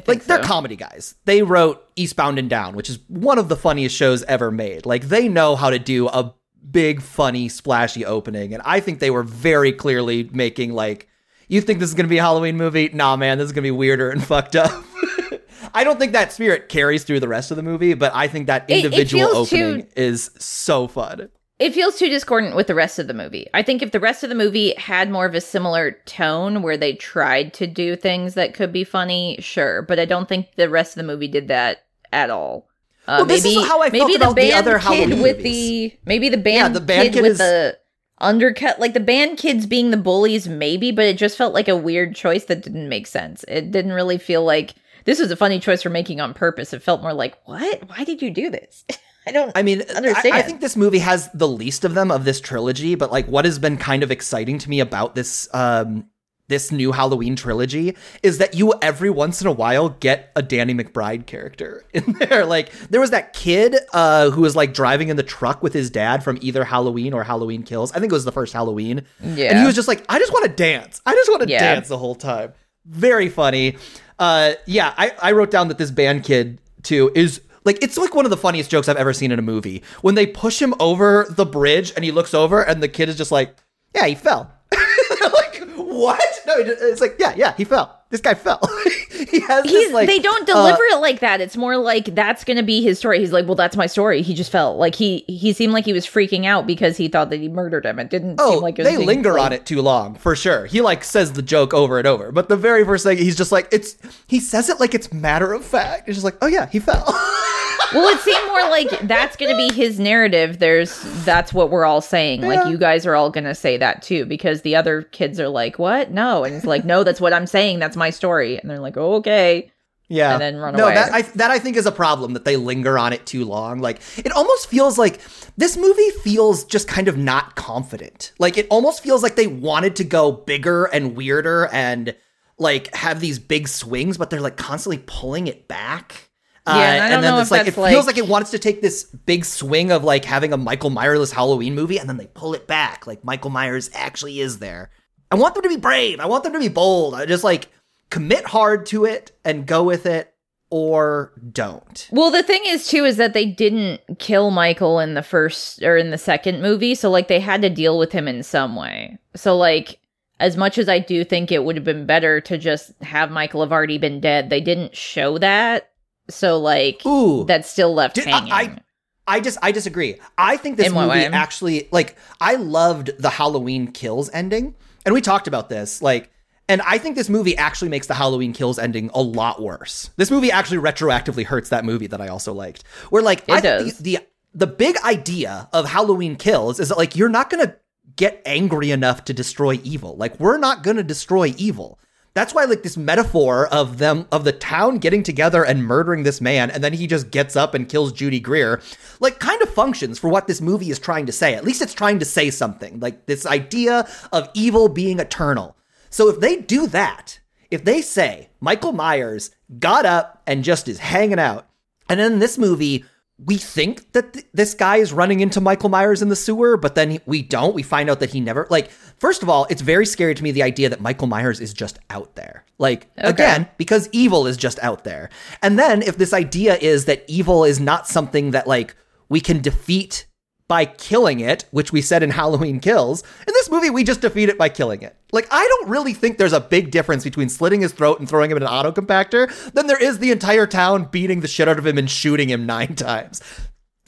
A: Like they're comedy guys. They wrote Eastbound and Down, which is one of the funniest shows ever made. Like they know how to do a big, funny, splashy opening, and I think they were very clearly making like, you think this is gonna be a Halloween movie? Nah, man, this is gonna be weirder and fucked up. I don't think that spirit carries through the rest of the movie, but I think that
B: It- it
A: individual
B: too-
A: opening is so fun.
B: It feels too discordant with the rest of the movie. I think if the rest of the movie had more of a similar tone where they tried to do things that could be funny, sure, but I don't think the rest of the movie did that at all. Uh,
A: Well, this is
B: maybe
A: how I felt
B: maybe
A: about
B: the
A: the
B: band
A: other
B: kid
A: Halloween
B: with
A: movies.
B: the maybe the band, yeah,
A: the band
B: kid,
A: kid
B: with
A: is-
B: the undercut like the band kids being the bullies maybe but it just felt like a weird choice that didn't make sense it didn't really feel like this was a funny choice for making on purpose it felt more like what why did you do this i don't
A: I mean, I,
B: Understand.
A: I think this movie has the least of them of this trilogy, but like what has been kind of exciting to me about this um this new Halloween trilogy is that you every once in a while get a Danny McBride character in there. Like there was that kid uh who was like driving in the truck with his dad from either Halloween or Halloween Kills. I think it was the first Halloween. Yeah. And he was just like, I just want to dance. I just want to
B: Yeah.
A: dance the whole time. Very funny. Uh yeah, I, I wrote down that this band kid too is like it's like one of the funniest jokes I've ever seen in a movie. When they push him over the bridge and he looks over and the kid is just like, Yeah, he fell. like, what? No, it's like, yeah, yeah, he fell. This guy fell. he has this like
B: they don't
A: uh,
B: deliver it like that. It's more like that's gonna be his story. He's like, well, that's my story. He just felt like he he seemed like he was freaking out because he thought that he murdered him. It didn't
A: Oh,
B: seem like it was
A: they linger
B: played.
A: on it too long for sure. He like says the joke over and over, but the very first thing he's just like it's. He says it like it's matter of fact. It's just like, oh yeah, he fell.
B: Well, it seemed more like that's going to be his narrative. There's that's what we're all saying.
A: Yeah.
B: Like you guys are all going to say that too because the other kids are like, "What? No." And it's like, "No, that's what I'm saying. That's my story." And they're like, oh, "Okay."
A: Yeah.
B: and then run
A: no,
B: away.
A: that I that I think is a problem that they linger on it too long. Like it almost feels like this movie feels just kind of not confident. Like it almost feels like they wanted to go bigger and weirder and like have these big swings, but they're like constantly pulling it back. Uh,
B: Yeah, and don't
A: then it's like it feels
B: like-
A: like it wants to take this big swing of like having a Michael Myers Halloween movie, and then they pull it back. Like Michael Myers actually is there. I want them to be brave. I want them to be bold. I just like commit hard to it and go with it or don't.
B: Well, the thing is too is that they didn't kill Michael in the first or in the second movie, so like they had to deal with him in some way. So like as much as I do think it would have been better to just have Michael have already been dead, they didn't show that. So like
A: Ooh.
B: that's still left
A: Did- I-
B: hanging.
A: I- I just I disagree. I think this movie
B: way?
A: actually like I loved the Halloween Kills ending. And we talked about this like and I think this movie actually makes the Halloween Kills ending a lot worse. This movie actually retroactively hurts that movie that I also liked. Where like
B: It
A: think
B: does.
A: the, the the big idea of Halloween Kills is that like you're not to get angry enough to destroy evil. Like we're not to destroy evil. That's why like this metaphor of them of the town getting together and murdering this man and then he just gets up and kills Judy Greer like kind of functions for what this movie is trying to say. At least it's trying to say something. Like this idea of evil being eternal. So if they do that, if they say Michael Myers got up and just is hanging out and then in this movie we think that th- this guy is running into Michael Myers in the sewer, but then he- we don't. We find out that he never like. First of all, it's very scary to me the idea that Michael Myers is just out there. Like again, because evil is just out there. And then if this idea is that evil is not something that like we can defeat by killing it, which we said in Halloween Kills, in this movie we just defeat it by killing it. Like I don't really think there's a big difference between slitting his throat and throwing him in an auto compactor than there is the entire town beating the shit out of him and shooting him nine times.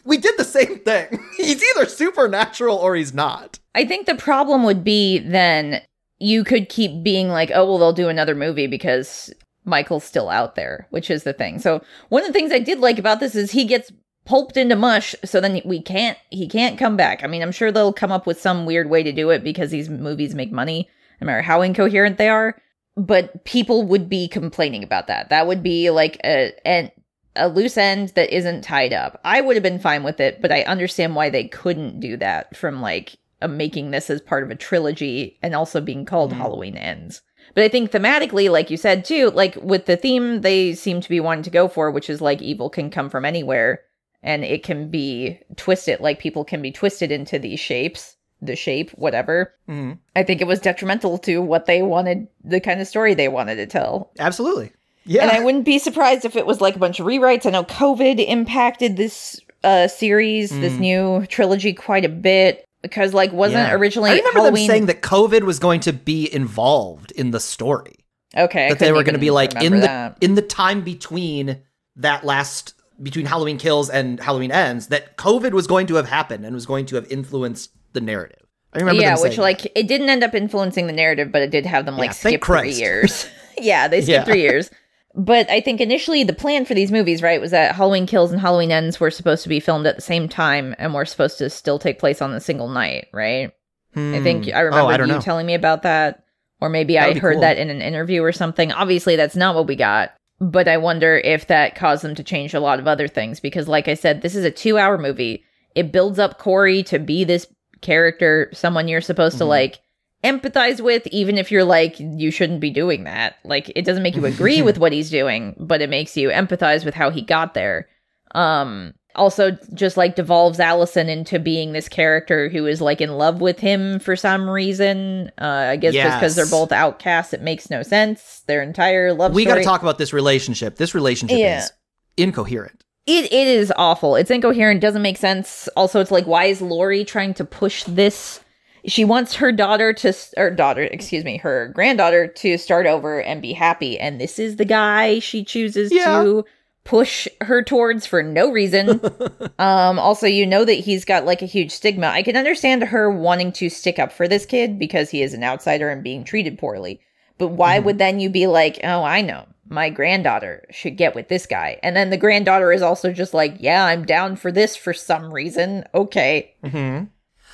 A: We did the same thing. He's either supernatural or he's not.
B: I think the problem would be then you could keep being like, oh, well, they'll do another movie because Michael's still out there, which is the thing. So one of the things I did like about this is he gets pulped into mush, so then we can't, he can't come back. I mean, I'm sure they'll come up with some weird way to do it because these movies make money, no matter how incoherent they are. But people would be complaining about that. That would be like a, an, a loose end that isn't tied up. I would have been fine with it, but I understand why they couldn't do that from like uh, making this as part of a trilogy and also being called Halloween Ends. But I think thematically, like you said too, like with the theme they seem to be wanting to go for, which is like evil can come from anywhere and it can be twisted, like people can be twisted into these shapes, the shape, whatever.
A: Mhm.
B: I think it was detrimental to what they wanted, the kind of story they wanted to tell.
A: Absolutely. Yeah.
B: And I wouldn't be surprised if it was like a bunch of rewrites. I know COVID impacted this uh series, this new trilogy quite a bit because like wasn't
A: Mm. Yeah.
B: originally
A: I remember
B: Halloween
A: them saying that COVID was going to be involved in the story.
B: okay,
A: that they were going to be like in
B: remember
A: the
B: that.
A: in the time between that last between Halloween Kills and Halloween Ends that COVID was going to have happened and was going to have influenced the narrative. I remember
B: yeah, which like it didn't end up influencing the narrative, but it did have them like
A: Yeah,
B: skip three years. yeah, they skipped
A: Yeah.
B: three years. But I think initially the plan for these movies, right, was that Halloween Kills and Halloween Ends were supposed to be filmed at the same time and were supposed to still take place on the single night, right? I think
A: Hmm.
B: I remember
A: oh, I
B: you
A: know.
B: telling me about that, or maybe I heard
A: cool.
B: that in an interview or something. Obviously, that's not what we got, but I wonder if that caused them to change a lot of other things because, like I said, this is a two-hour movie. It builds up Corey to be this character, someone you're supposed to
A: Mhm.
B: like empathize with, even if you're like you shouldn't be doing that. Like it doesn't make you agree with what he's doing, but it makes you empathize with how he got there. Um also just like devolves Allison into being this character who is like in love with him for some reason. Uh I guess just because they're both outcasts, it makes no sense. Their entire love
A: we got to talk about this relationship. This relationship
B: Yeah.
A: is incoherent.
B: It it is awful. It's incoherent. Doesn't make sense. Also, it's like, why is Laurie trying to push this? She wants her daughter to, or daughter, excuse me, her granddaughter to start over and be happy, and this is the guy she chooses
A: Yeah.
B: to push her towards for no reason. um. Also, you know that he's got like a huge stigma. I can understand her wanting to stick up for this kid because he is an outsider and being treated poorly. But why would then you be like, oh, I know, my granddaughter should get with this guy? And then the granddaughter is also just like, yeah, I'm down for this for some reason. Okay.
A: Mm-hmm.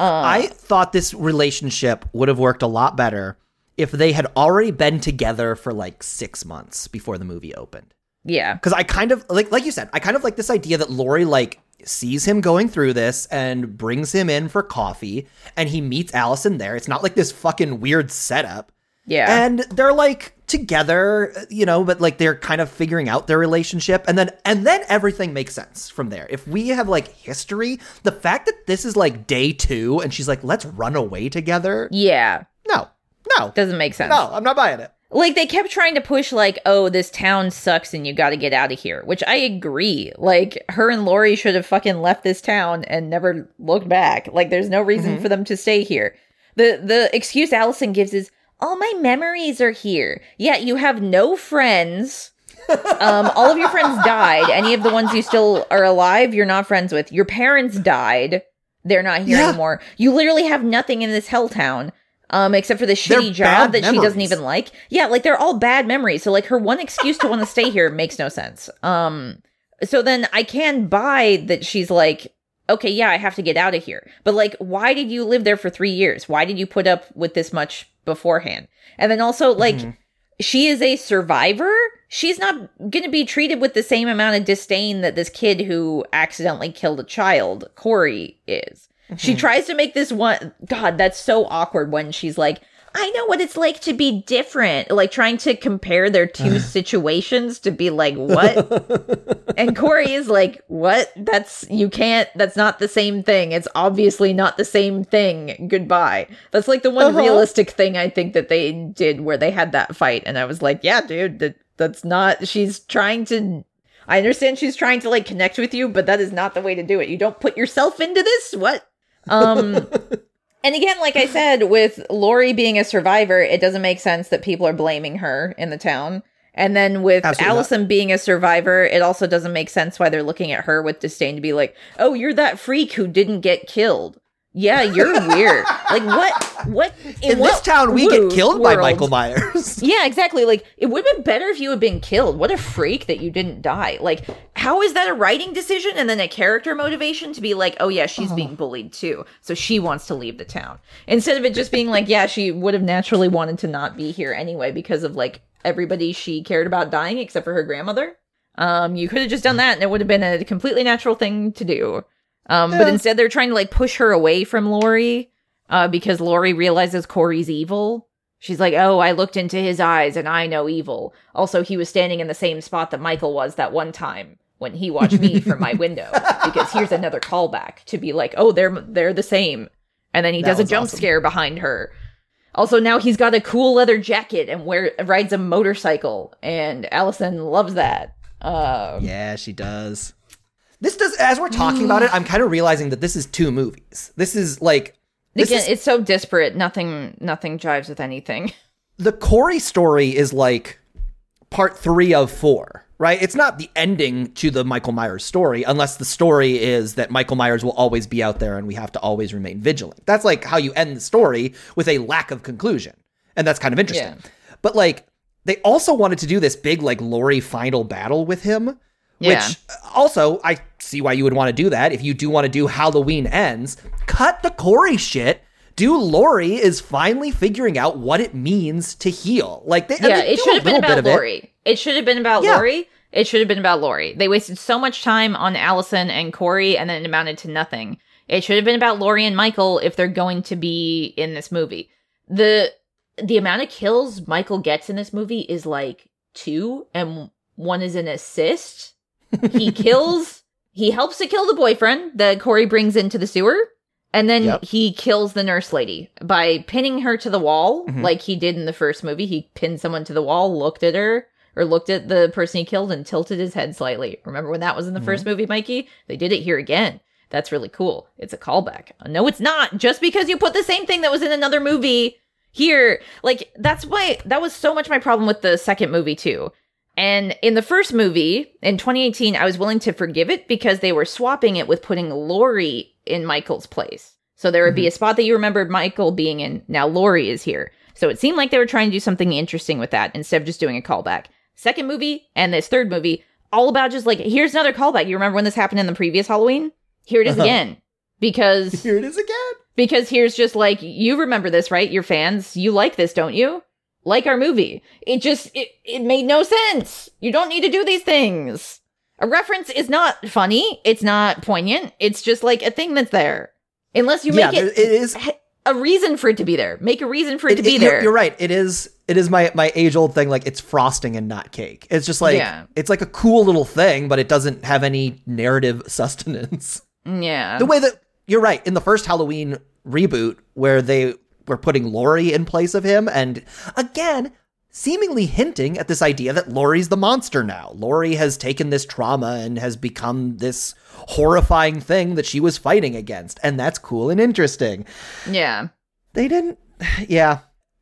B: Uh,
A: I thought this relationship would have worked a lot better if they had already been together for like six months before the movie opened.
B: yeah.
A: Because I kind of like, like you said, I kind of like this idea that Laurie like sees him going through this and brings him in for coffee, and he meets Allison there. It's not like this fucking weird setup.
B: Yeah.
A: and they're like together uh, you know but like they're kind of figuring out their relationship and then and then everything makes sense from there if we have like history the fact that this is like day two and she's like let's run away together
B: yeah.
A: no no
B: Doesn't make sense.
A: no i'm not buying it
B: Like they kept trying to push like, oh, this town sucks and you got to get out of here, which I agree. Like her and Laurie should have fucking left this town and never looked back. Like there's no reason mm-hmm. for them to stay here. The the excuse Allison gives is all my memories are here. Yeah, you have no friends. um, all of your friends died. Any of the ones you still are alive, you're not friends with. Your parents died. They're not here
A: Yeah.
B: anymore. You literally have nothing in this hell town. Um, except for the shitty job that she doesn't even like. Yeah, like they're all bad memories. So like her one excuse to want to stay here makes no sense. Um so then I can buy that she's like, okay, yeah, I have to get out of here. But like, why did you live there for three years? Why did you put up with this much beforehand? And then also like
A: Mm-hmm.
B: she is a survivor. She's not going to be treated with the same amount of disdain that this kid who accidentally killed a child, Corey, is. She tries to make this one. God, that's so awkward when she's like, I know what it's like to be different. Like trying to compare their two situations to be like, what? and Corey is like, what? That's, you can't, that's not the same thing. It's obviously not the same thing. Goodbye. That's like the one
A: Uh-huh.
B: realistic thing I think that they did where they had that fight. And I was like, yeah, dude, that, that's not, she's trying to, I understand she's trying to like connect with you, but that is not the way to do it. You don't put yourself into this. What? Um, and again, like I said, with Laurie being a survivor, it doesn't make sense that people are blaming her in the town. And then with
A: Absolutely not.
B: Allison being a survivor, it also doesn't make sense why they're looking at her with disdain to be like, "Oh, you're that freak who didn't get killed." Yeah, you're weird. Like what? What
A: in,
B: what
A: this town we get killed by michael myers
B: yeah, exactly. Like it would have been better if you had been killed. What a freak that you didn't die. Like how is that a writing decision and then a character motivation to be like, "Oh yeah, she's being bullied too." So she wants to leave the town. Instead of it just being like, "Yeah, she would have naturally wanted to not be here anyway because of like everybody she cared about dying except for her grandmother." Um you could have just done that and it would have been a completely natural thing to do. Um but instead they're trying to like push her away from Laurie uh because Laurie realizes Corey's evil She's like, "Oh, I looked into his eyes and I know evil." Also, he was standing in the same spot that Michael was that one time when he watched me from my window because here's another callback to be like, "Oh, they're they're the same." And then he
A: That
B: does a jump
A: awesome.
B: scare behind her. Also, now he's got a cool leather jacket and wear rides a motorcycle, and Allison loves that. Uh,
A: Yeah, she does. This does as we're talking about it, I'm kind of realizing that this is two movies. This is like this
B: again,
A: is,
B: it's so disparate. Nothing, nothing jives with anything.
A: the Corey story is like part three of four, right? It's not the ending to the Michael Myers story, unless the story is that Michael Myers will always be out there and we have to always remain vigilant. That's like how you end the story with a lack of conclusion. And that's kind of interesting.
B: Yeah.
A: But like, they also wanted to do this big, like, Laurie final battle with him.
B: Yeah.
A: Which uh, also, I see why you would want to do that. If you do want to do Halloween ends, cut the Corey shit. Do Laurie is finally figuring out what it means to heal. Like they,
B: yeah,
A: they
B: it should have been about
A: of it.
B: Laurie. It. should have been about
A: Yeah.
B: Laurie. It should have been about Laurie. They wasted so much time on Allison and Corey, and then it amounted to nothing. It should have been about Laurie and Michael if they're going to be in this movie. the The amount of kills Michael gets in this movie is like two, and one is an assist. He kills. He helps to kill the boyfriend that Corey brings into the sewer. And then
A: Yep.
B: he kills the nurse lady by pinning her to the wall,
A: Mhm.
B: like he did in the first movie. He pinned someone to the wall, looked at her, or looked at the person he killed, and tilted his head slightly. Remember when that was in the first movie, Mikey? They did it here again. That's really cool. It's a callback. No, it's not. Just because you put the same thing that was in another movie here, like that's why that was so much my problem with the second movie too. And in the first movie in 2018, I was willing to forgive it because they were swapping it with putting Laurie in Michael's place. So there would be a spot that you remembered Michael being in. Now Laurie is here. So it seemed like they were trying to do something interesting with that instead of just doing a callback. Second movie and this third movie, all about just like, here's another callback. You remember when this happened in the previous Halloween? Here it is
A: Uh-huh.
B: again. Because
A: Here it is again.
B: because here's just like you remember this right you're fans you like this don't you like our movie it just it, it made no sense you don't need to do these things a reference is not funny it's not poignant it's just like a thing that's there unless you
A: yeah,
B: make
A: there-
B: it,
A: it is.
B: a reason for it to be there make a reason for it, to be
A: you're-
B: there
A: You're, right. It is. It is my my age old thing. Like it's frosting and not cake. It's just like
B: Yeah.
A: it's like a cool little thing, but it doesn't have any narrative sustenance.
B: yeah
A: the way that you're right in the first Halloween reboot where they were putting Laurie in place of him and again seemingly hinting at this idea that Laurie's the monster now. Laurie has taken this trauma and has become this horrifying thing that she was fighting against and that's cool and interesting.
B: yeah
A: They didn't yeah.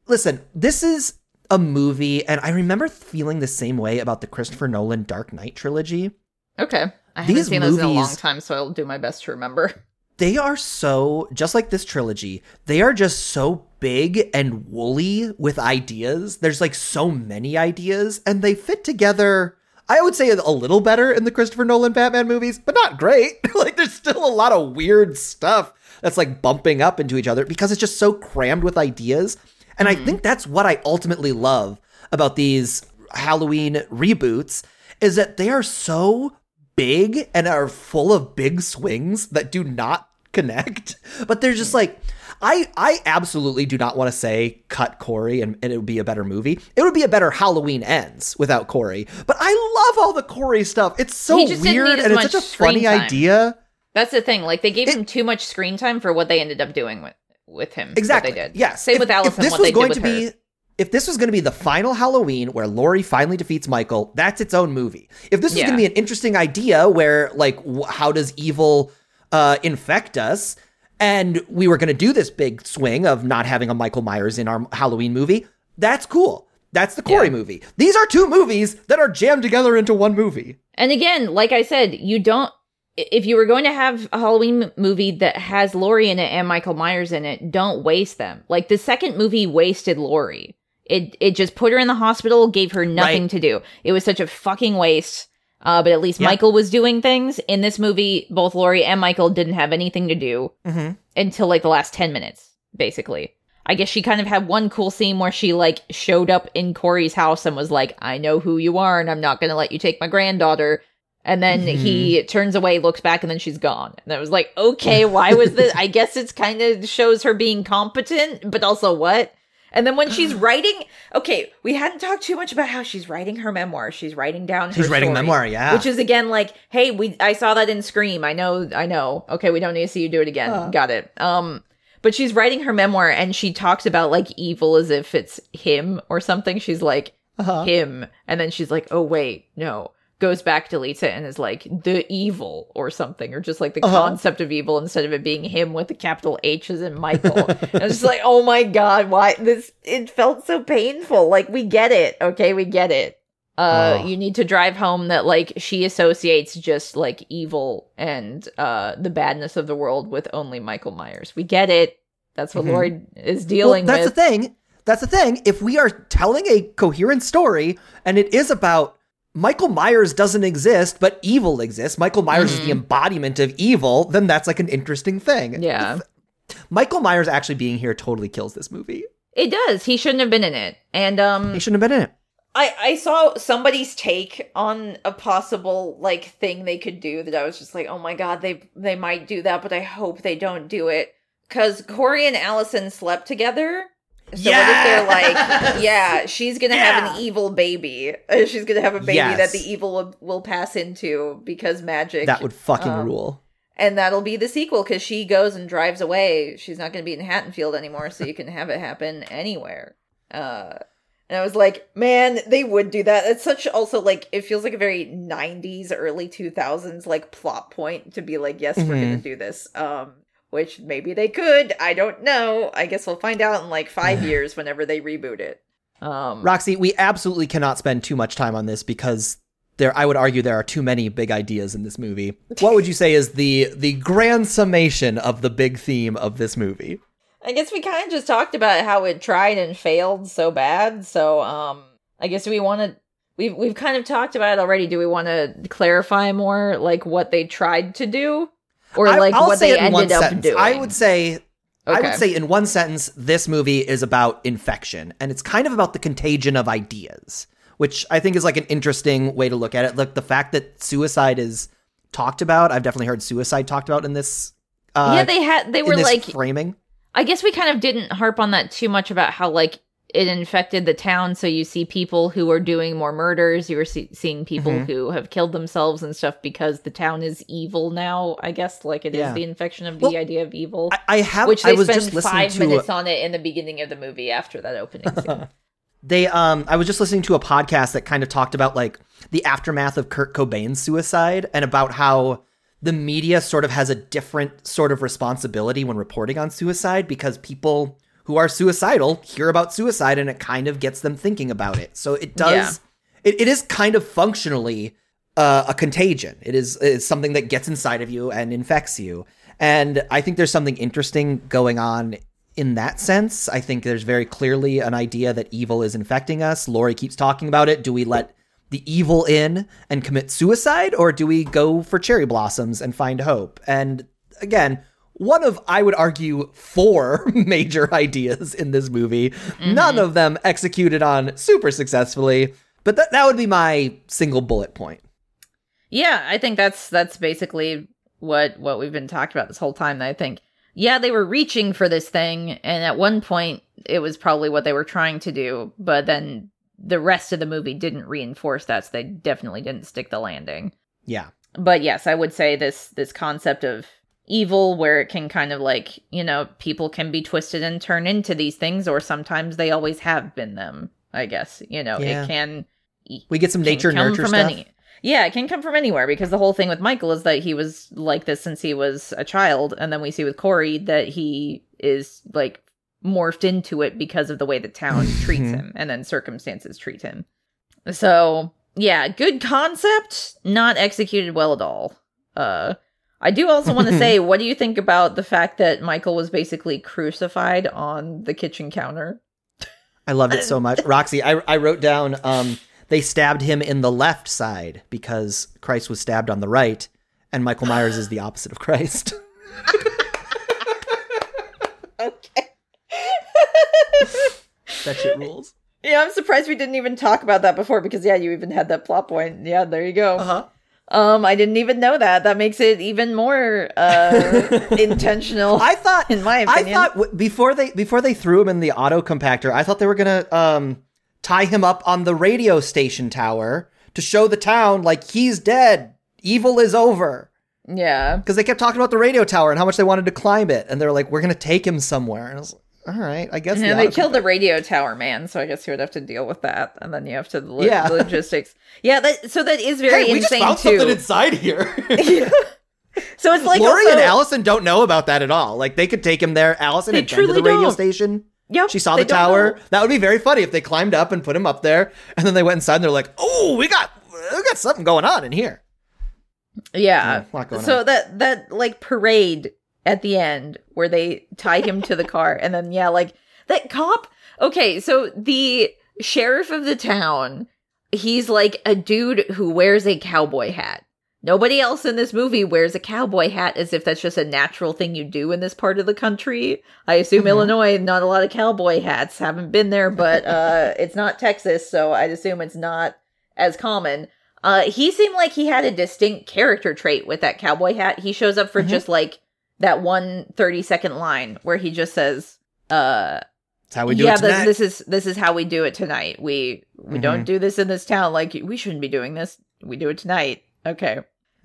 A: Listen, this is a movie and I remember feeling the same way about the Christopher Nolan Dark Knight trilogy.
B: okay i haven't
A: These
B: seen those in a long time so i'll do my best to remember
A: they are so just like this trilogy they are just so big and woolly with ideas. There's like so many ideas and they fit together i would say a little better in the christopher nolan batman movies but not great. Like there's still a lot of weird stuff that's like bumping up into each other because it's just so crammed with ideas. And i mm-hmm. think that's what i ultimately love about these halloween reboots is that they are so big and are full of big swings that do not connect. But they're just hmm. like, I I absolutely do not want to say cut Corey and, and it would be a better movie. It would be a better Halloween ends without Corey. But I love all the Corey stuff. It's so
B: He just didn't
A: weird and it's such a funny
B: time.
A: idea.
B: that's the thing like they gave
A: It-
B: him too much screen time for what they ended up doing with with him
A: Exactly.
B: they did
A: Yes.
B: same
A: If-
B: with
A: if
B: allison
A: this
B: what
A: was
B: they
A: going
B: did with
A: to
B: her
A: be if this was going to be the final Halloween where Laurie finally defeats Michael, that's its own movie. If this was
B: Yeah.
A: going to be an interesting idea where, like, how does evil uh, infect us? And we were going to do this big swing of not having a Michael Myers in our Halloween movie, that's cool. That's the Corey
B: Yeah.
A: movie. These are two movies that are jammed together into one movie.
B: And again, like I said, you don't. If you were going to have a Halloween movie that has Laurie in it and Michael Myers in it, don't waste them. Like the second movie wasted Laurie. It it just put her in the hospital, gave her nothing
A: Right.
B: to do. It was such a fucking waste. Uh, but at least
A: Yeah.
B: Michael was doing things. In this movie, both Laurie and Michael didn't have anything to do
A: Mm-hmm.
B: until like the last 10 minutes, basically. I guess she kind of had one cool scene where she like showed up in Corey's house and was like, I know who you are and I'm not going to let you take my granddaughter. And then he turns away, looks back, and then she's gone. And I was like, okay, why was this? I guess it's kind of shows her being competent, but also what? And then when she's writing, okay, we hadn't talked too much about how she's writing her memoir. She's writing down.
A: She's
B: her
A: writing
B: story,
A: memoir, yeah.
B: Which is again like, hey, we I saw that in Scream. I know, I know. Okay, we don't need to see you do it again. Got it. Um, but she's writing her memoir and she talks about like evil as if it's him or something. She's like
A: Uh-huh.
B: him, and then she's like, oh wait, no. Goes back, deletes it, and is like the evil or something, or just like the
A: Uh-huh.
B: concept of evil instead of it being him with the capital H's and Michael. and it's just like, oh my god, why this? It felt so painful. Like we get it, okay, we get it. Uh,
A: Oh.
B: you need to drive home that like she associates just like evil and uh the badness of the world with only Michael Myers. We get it. That's what
A: Mhm.
B: Laurie is
A: Well,
B: dealing
A: that's
B: with.
A: That's the thing. That's the thing. If we are telling a coherent story and it is about Michael Myers doesn't exist, but evil exists, Michael Myers is the embodiment of evil, then that's like an interesting thing.
B: yeah.
A: Michael Myers actually being here totally kills this movie.
B: It does. He shouldn't have been in it. And um
A: He shouldn't have been in it.
B: I I saw somebody's take on a possible like thing they could do that I was just like, "Oh my god, they they might do that, but I hope they don't do it." Cuz Corey and Allison slept together. So what if they're like, yeah, she's going to have an evil baby. She's going to have a baby
A: Yes.
B: that the evil will, will pass into because magic.
A: That would fucking
B: um,
A: rule.
B: and that'll be the sequel because she goes and drives away. She's not going to be in Haddonfield anymore, so you can have it happen anywhere. Uh, and I was like, man, they would do that. It's such also like it feels like a very '90s, early 2000s like plot point to be like, yes, we're going to do this. Um, which maybe they could. I don't know. I guess we'll find out in like five years whenever they reboot it. Um,
A: Roxy, we absolutely cannot spend too much time on this because there I would argue there are too many big ideas in this movie. What would you say is the the grand summation of the big theme of this movie?
B: I guess we kind of just talked about how it tried and failed so bad. So, um, I guess we want to. We've we've kind of talked about it already. Do we want to clarify more, like what they tried to do, or
A: I-
B: like
A: I'll
B: what
A: say
B: they
A: it in one
B: ended up
A: sentence.
B: doing?
A: I would say I would say in one sentence, this movie is about infection, and it's kind of about the contagion of ideas, which I think is like an interesting way to look at it. Like the fact that suicide is talked about. I've definitely heard suicide talked about in this. Uh,
B: yeah, they had. They were like.
A: framing.
B: I guess we kind of didn't harp on that too much about how like it infected the town. So you see people who are doing more murders. You were see- seeing people
A: Mhm.
B: who have killed themselves and stuff because the town is evil now. I guess like it is
A: Yeah.
B: the infection of the
A: Well,
B: idea of evil.
A: I, I have.
B: which
A: I
B: they
A: was
B: spend
A: just listening
B: five
A: to.
B: minutes on it in the beginning of the movie after that opening scene.
A: They um I was just listening to a podcast that kind of talked about like the aftermath of Kurt Cobain's suicide and about how the media sort of has a different sort of responsibility when reporting on suicide because people who are suicidal hear about suicide and it kind of gets them thinking about it. So it does it, it is kind of functionally uh, a contagion. It is it's something that gets inside of you and infects you. And I think there's something interesting going on in that sense. I think there's very clearly an idea that evil is infecting us. Laurie keeps talking about it. Do we let the evil in and commit suicide, or do we go for cherry blossoms and find hope? And again, one of, I would argue, four major ideas in this movie. None mm-hmm. of them executed on super successfully, but that, that would be my single bullet point.
B: yeah, I think that's that's basically what what we've been talking about this whole time. I think, yeah, they were reaching for this thing, and at one point it was probably what they were trying to do, but then the rest of the movie didn't reinforce that, so they definitely didn't stick the landing.
A: Yeah.
B: but yes, I would say this this concept of evil where it can kind of like, you know, people can be twisted and turn into these things or sometimes they always have been them, I guess. You know,
A: Yeah.
B: it can
A: We get some nature nurture
B: from
A: stuff.
B: any Yeah, it can come from anywhere because the whole thing with Michael is that he was like this since he was a child and then we see with Corey that he is like morphed into it because of the way the town treats
A: Mhm.
B: him and then circumstances treat him. So, yeah, good concept, not executed well at all. Uh I do also want to say, what do you think about the fact that Michael was basically crucified on the kitchen counter?
A: I loved it so much. Roxy, I, I wrote down um, they stabbed him in the left side because Christ was stabbed on the right, and Michael Myers is the opposite of Christ.
B: Okay.
A: that shit rules.
B: yeah, I'm surprised we didn't even talk about that before because yeah, you even had that plot point. Yeah, there you go.
A: Uh huh.
B: Um, I didn't even know that. That makes it even more uh intentional.
A: I thought,
B: in my opinion, I
A: thought w- before they before they threw him in the auto compactor, I thought they were gonna um tie him up on the radio station tower to show the town like he's dead, evil is over.
B: yeah.
A: Because they kept talking about the radio tower and how much they wanted to climb it, and they're like, "We're gonna take him somewhere." And I was like, "All right, I guess."
B: And
A: the
B: they
A: auto
B: killed the radio tower man, so I guess you would have to deal with that, and then you have to lo-
A: Yeah.
B: logistics. Yeah, that so that is very
A: Hey, we just found
B: too.
A: something inside here.
B: so it's like
A: Laurie
B: also,
A: and Allison don't know about that at all. Like they could take him there. Allison had been to the radio
B: don't.
A: station.
B: Yep,
A: She saw the tower.
B: know.
A: That would be very funny if they climbed up and put him up there, and then they went inside and they're like, "Oh, we got we got something going on in here."
B: Yeah.
A: Yeah, a lot going
B: so
A: on.
B: that that like parade at the end where they tie him to the car and then yeah, like that cop. Okay, so the sheriff of the town, he's like a dude who wears a cowboy hat. Nobody else in this movie wears a cowboy hat as if that's just a natural thing you do in this part of the country. I assume
A: Mm-hmm.
B: Illinois, not a lot of cowboy hats. Haven't been there, but uh it's not Texas, so I'd assume it's not as common. Uh he seemed like he had a distinct character trait with that cowboy hat. He shows up for
A: Mhm.
B: just like that one 30 second line where he just says, uh
A: That's how we do
B: yeah,
A: it
B: th-
A: tonight.
B: this is this is how we do it tonight. We we
A: Mhm.
B: don't do this in this town. Like we shouldn't be doing this. We do it tonight. Okay.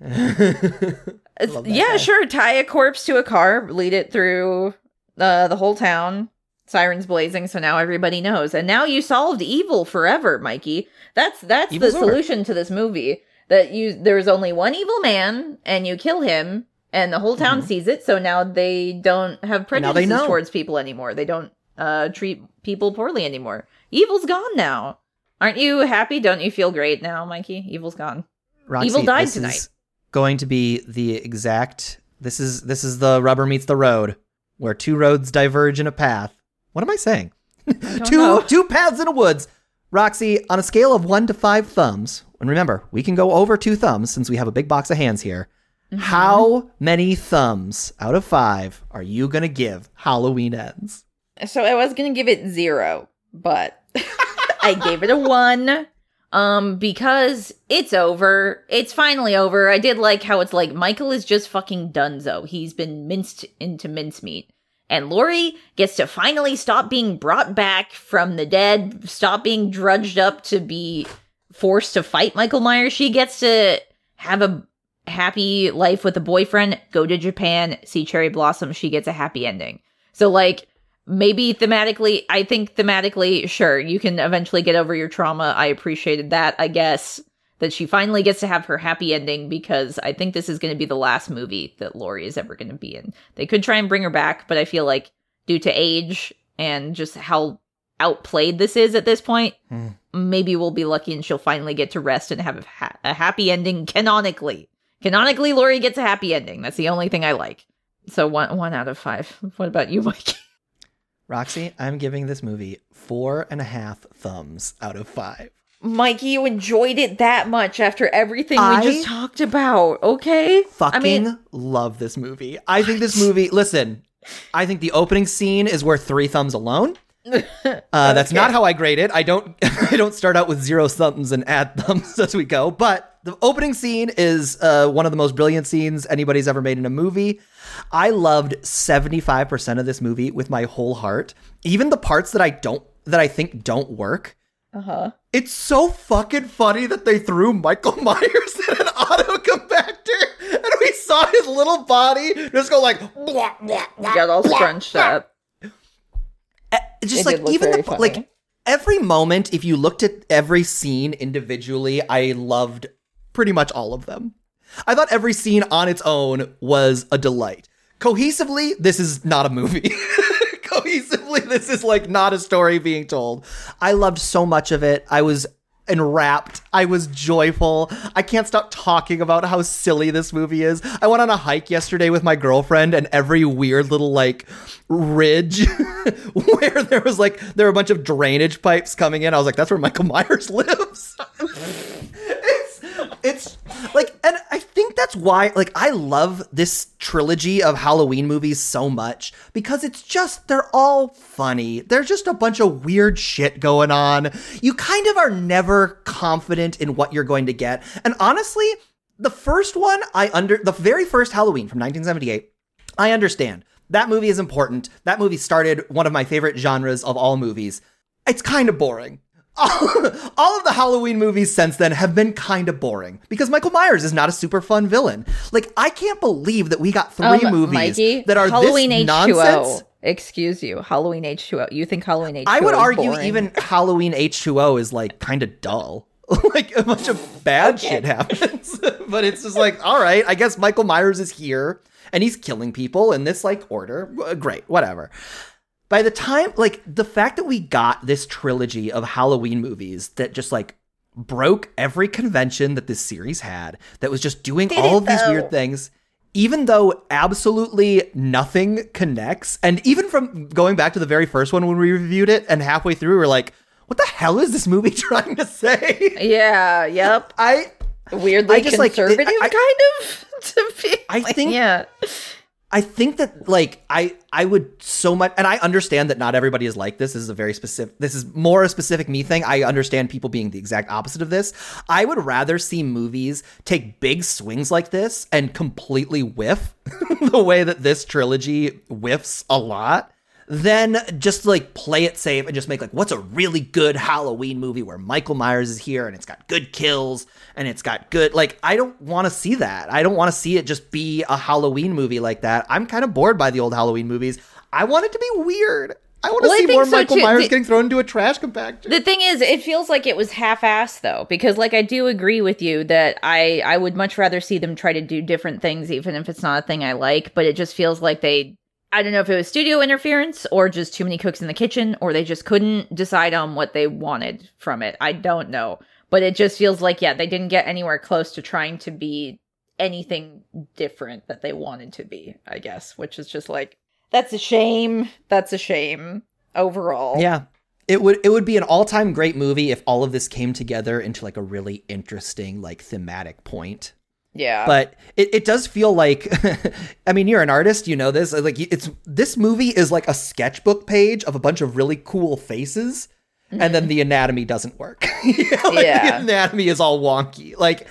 B: It's- yeah,
A: guy.
B: sure. Tie a corpse to a car, lead it through uh, the whole town. Sirens blazing, so now everybody knows. And now you solved evil forever, Mikey. That's that's
A: Evil's
B: the
A: over.
B: solution to this movie. That you there's only one evil man, and you kill him, and the whole town sees it. So now they don't have
A: Mm-hmm.
B: prejudices towards people anymore. They don't uh, treat people poorly anymore. Evil's gone now. Aren't you happy? Don't you feel great now, Mikey? Evil's gone.
A: Roxy,
B: Evil died
A: this
B: tonight.
A: Is going to be the exact. This is this is the rubber meets the road, where two roads diverge in a path. What am I saying?
B: don't
A: two
B: know.
A: two paths in a woods. Roxy, on a scale of one to five thumbs, and remember, we can go over two thumbs since we have a big box of hands here.
B: Mm-hmm.
A: How many thumbs out of five are you gonna give Halloween Ends?
B: So I was gonna give it zero, but I gave it a one. Um, because it's over. It's finally over. I did like how it's like Michael is just fucking donezo. He's been minced into mincemeat. And Laurie gets to finally stop being brought back from the dead, stop being drudged up to be forced to fight Michael Myers. She gets to have a happy life with a boyfriend, go to Japan, see cherry blossom. She gets a happy ending. So, like, maybe thematically, I think thematically, sure, you can eventually get over your trauma. I appreciated that, I guess, that she finally gets to have her happy ending because I think this is going to be the last movie that Laurie is ever going to be in. They could try and bring her back, but I feel like due to age and just how outplayed this is at this point,
A: Hmm.
B: maybe we'll be lucky and she'll finally get to rest and have a, ha- a happy ending canonically. Canonically, Laurie gets a happy ending. That's the only thing I like. So one one out of five. What about you, Mike?
A: Roxy, I'm giving this movie four and a half thumbs out of five.
B: Mikey, you enjoyed it that much after everything
A: I-
B: we just talked about, okay?
A: fucking
B: I mean,
A: love this movie. I think this movie, listen, I think the opening scene is worth three thumbs alone. Uh, That's not how I grade it. I don't I don't start out with zero thumbs and add thumbs as we go. But the opening scene is uh, one of the most brilliant scenes anybody's ever made in a movie. I loved 75% of this movie with my whole heart. Even the parts that I don't that I think don't work.
B: uh-huh.
A: It's so fucking funny that they threw Michael Myers in an auto compactor and we saw his little body just go like blah, blah, blah,
B: Got all scrunched up.
A: Eh, Just
B: It
A: like even the
B: funny.
A: like every moment, if you looked at every scene individually, I loved pretty much all of them. I thought every scene on its own was a delight. Cohesively, this is not a movie. Cohesively, this is like not a story being told. I loved so much of it. I was enwrapped. I was joyful. I can't stop talking about how silly this movie is. I went on a hike yesterday with my girlfriend and every weird little like ridge where there was like there were a bunch of drainage pipes coming in. I was like that's where Michael Myers lives. It's like and I think that's why like I love this trilogy of Halloween movies so much because it's just they're all funny. There's just a bunch of weird shit going on. You kind of are never confident in what you're going to get. And honestly, the first one, I under the very first Halloween from 1978, I understand. That movie is important. That movie started one of my favorite genres of all movies. It's kind of boring. all of the Halloween movies since then have been kind of boring because Michael Myers is not a super fun villain. Like I can't believe that we got three
B: Um,
A: movies
B: Mikey,
A: that are
B: Halloween
A: this
B: H2O.
A: nonsense.
B: Excuse you, Halloween H2O. You think Halloween H2O?
A: I would argue
B: boring?
A: even Halloween H2O is like kind of dull. like a bunch of bad shit happens. but it's just like, all right, I guess Michael Myers is here and he's killing people in this like order. Great, whatever. By the time like the fact that we got this trilogy of Halloween movies that just like broke every convention that this series had, that was just doing
B: Did
A: all of these
B: though?
A: weird things even though absolutely nothing connects, and even from going back to the very first one when we reviewed it, and halfway through, we we're like, what the hell is this movie trying to say?
B: Yeah. Yep.
A: I
B: Weirdly
A: I just, like,
B: conservative,
A: I- I-
B: kind of. To be,
A: I
B: like,
A: think-
B: Yeah.
A: I think that like I I would so much and I understand that not everybody is like this. This is a very specific this is more a specific me thing. I understand people being the exact opposite of this. I would rather see movies take big swings like this and completely whiff the way that this trilogy whiffs a lot than just like play it safe and just make like what's a really good Halloween movie where Michael Myers is here and it's got good kills and it's got good like I don't want to see that. I don't want to see it just be a Halloween movie like that. I'm kind of bored by the old Halloween movies. I want it to be weird. I want to
B: Well,
A: see more
B: so,
A: Michael
B: too.
A: Myers
B: The-
A: getting thrown into a trash compactor.
B: The thing is, it feels like it was half-assed though, because like I do agree with you that I I would much rather see them try to do different things, even if it's not a thing I like. But it just feels like they. I don't know if it was studio interference or just too many cooks in the kitchen, or they just couldn't decide on what they wanted from it. I don't know, but it just feels like yeah, they didn't get anywhere close to trying to be anything different that they wanted to be. I guess, which is just like that's a shame. That's a shame overall.
A: Yeah. It would it would be an all-time great movie if all of this came together into like a really interesting like thematic point.
B: Yeah.
A: but it, it does feel like i mean you're an artist you know this like it's this movie is like a sketchbook page of a bunch of really cool faces and then mm-hmm. the anatomy doesn't work You know, like,
B: Yeah.
A: the anatomy is all wonky like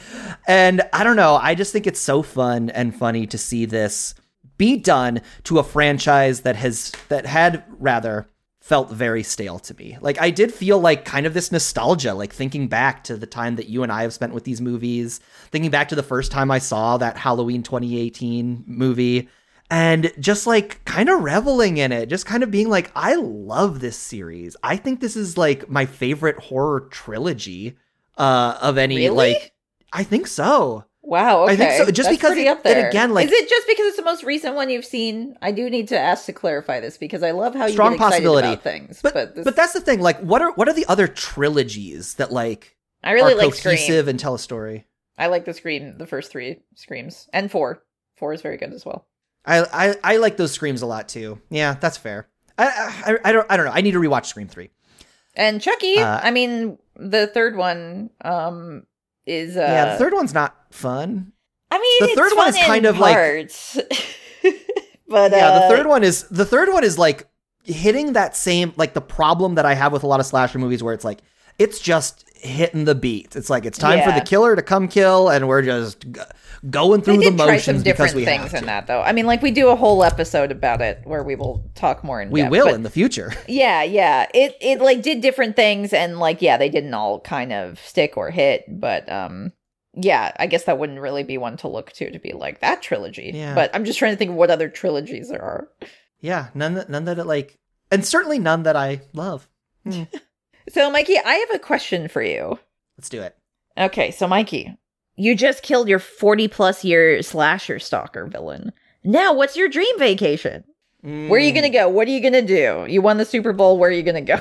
A: and i don't know i just think it's so fun and funny to see this be done to a franchise that has that had rather felt very stale to me. Like I did feel like kind of this nostalgia, like thinking back to the time that you and I have spent with these movies, thinking back to the first time I saw that Halloween 2018 movie and just like kind of reveling in it, just kind of being like I love this series. I think this is like my favorite horror trilogy uh of any
B: Really?
A: like I think so.
B: Wow. Okay.
A: I think so, just
B: That's
A: because it-
B: up there.
A: again, like-
B: is it just because it's the most recent one you've seen? I do need to ask to clarify this because I love how you
A: Strong
B: get
A: possibility.
B: about things.
A: But
B: But,
A: but, that's the thing. Like what are what are the other trilogies that like
B: I really
A: are
B: like Scream.
A: cohesive and tell a story?
B: I like the Scream, the first three Screams, and four. Four is very good as well.
A: I, I I like those screams a lot too. Yeah, that's fair. I, I I don't I don't know. I need to rewatch Scream three.
B: And Chucky.
A: Uh,
B: I mean, the third one um is uh
A: yeah, the third one's not fun.
B: I mean,
A: the
B: it's
A: third one is kind
B: in
A: of like-
B: parts. but
A: yeah,
B: uh,
A: the third one is the third one is like hitting that same like the problem that I have with a lot of slasher movies where it's like it's just hitting the beat. It's like it's time for the killer to come kill, and we're just g- going through the
B: did try some
A: motions because
B: different
A: we
B: things in that, though. I mean, like we do a whole episode about it where we will talk more in
A: We
B: depth,
A: will in the future.
B: Yeah, yeah. It it like did different things and like yeah, they didn't all kind of stick or hit, but um yeah, I guess that wouldn't really be one to look to to be like that trilogy.
A: Yeah.
B: But I'm just trying to think of what other trilogies there are.
A: yeah, none that none that it like, and certainly none that I love. Hmm,
B: So Mikey, I have a question for you.
A: let's do it.
B: Okay, so Mikey, you just killed your 40 plus year slasher stalker villain. Now, what's your dream vacation? Where are you
A: Hmm.
B: going to go? What are you going to do? You won the Super Bowl. Where are you going to go?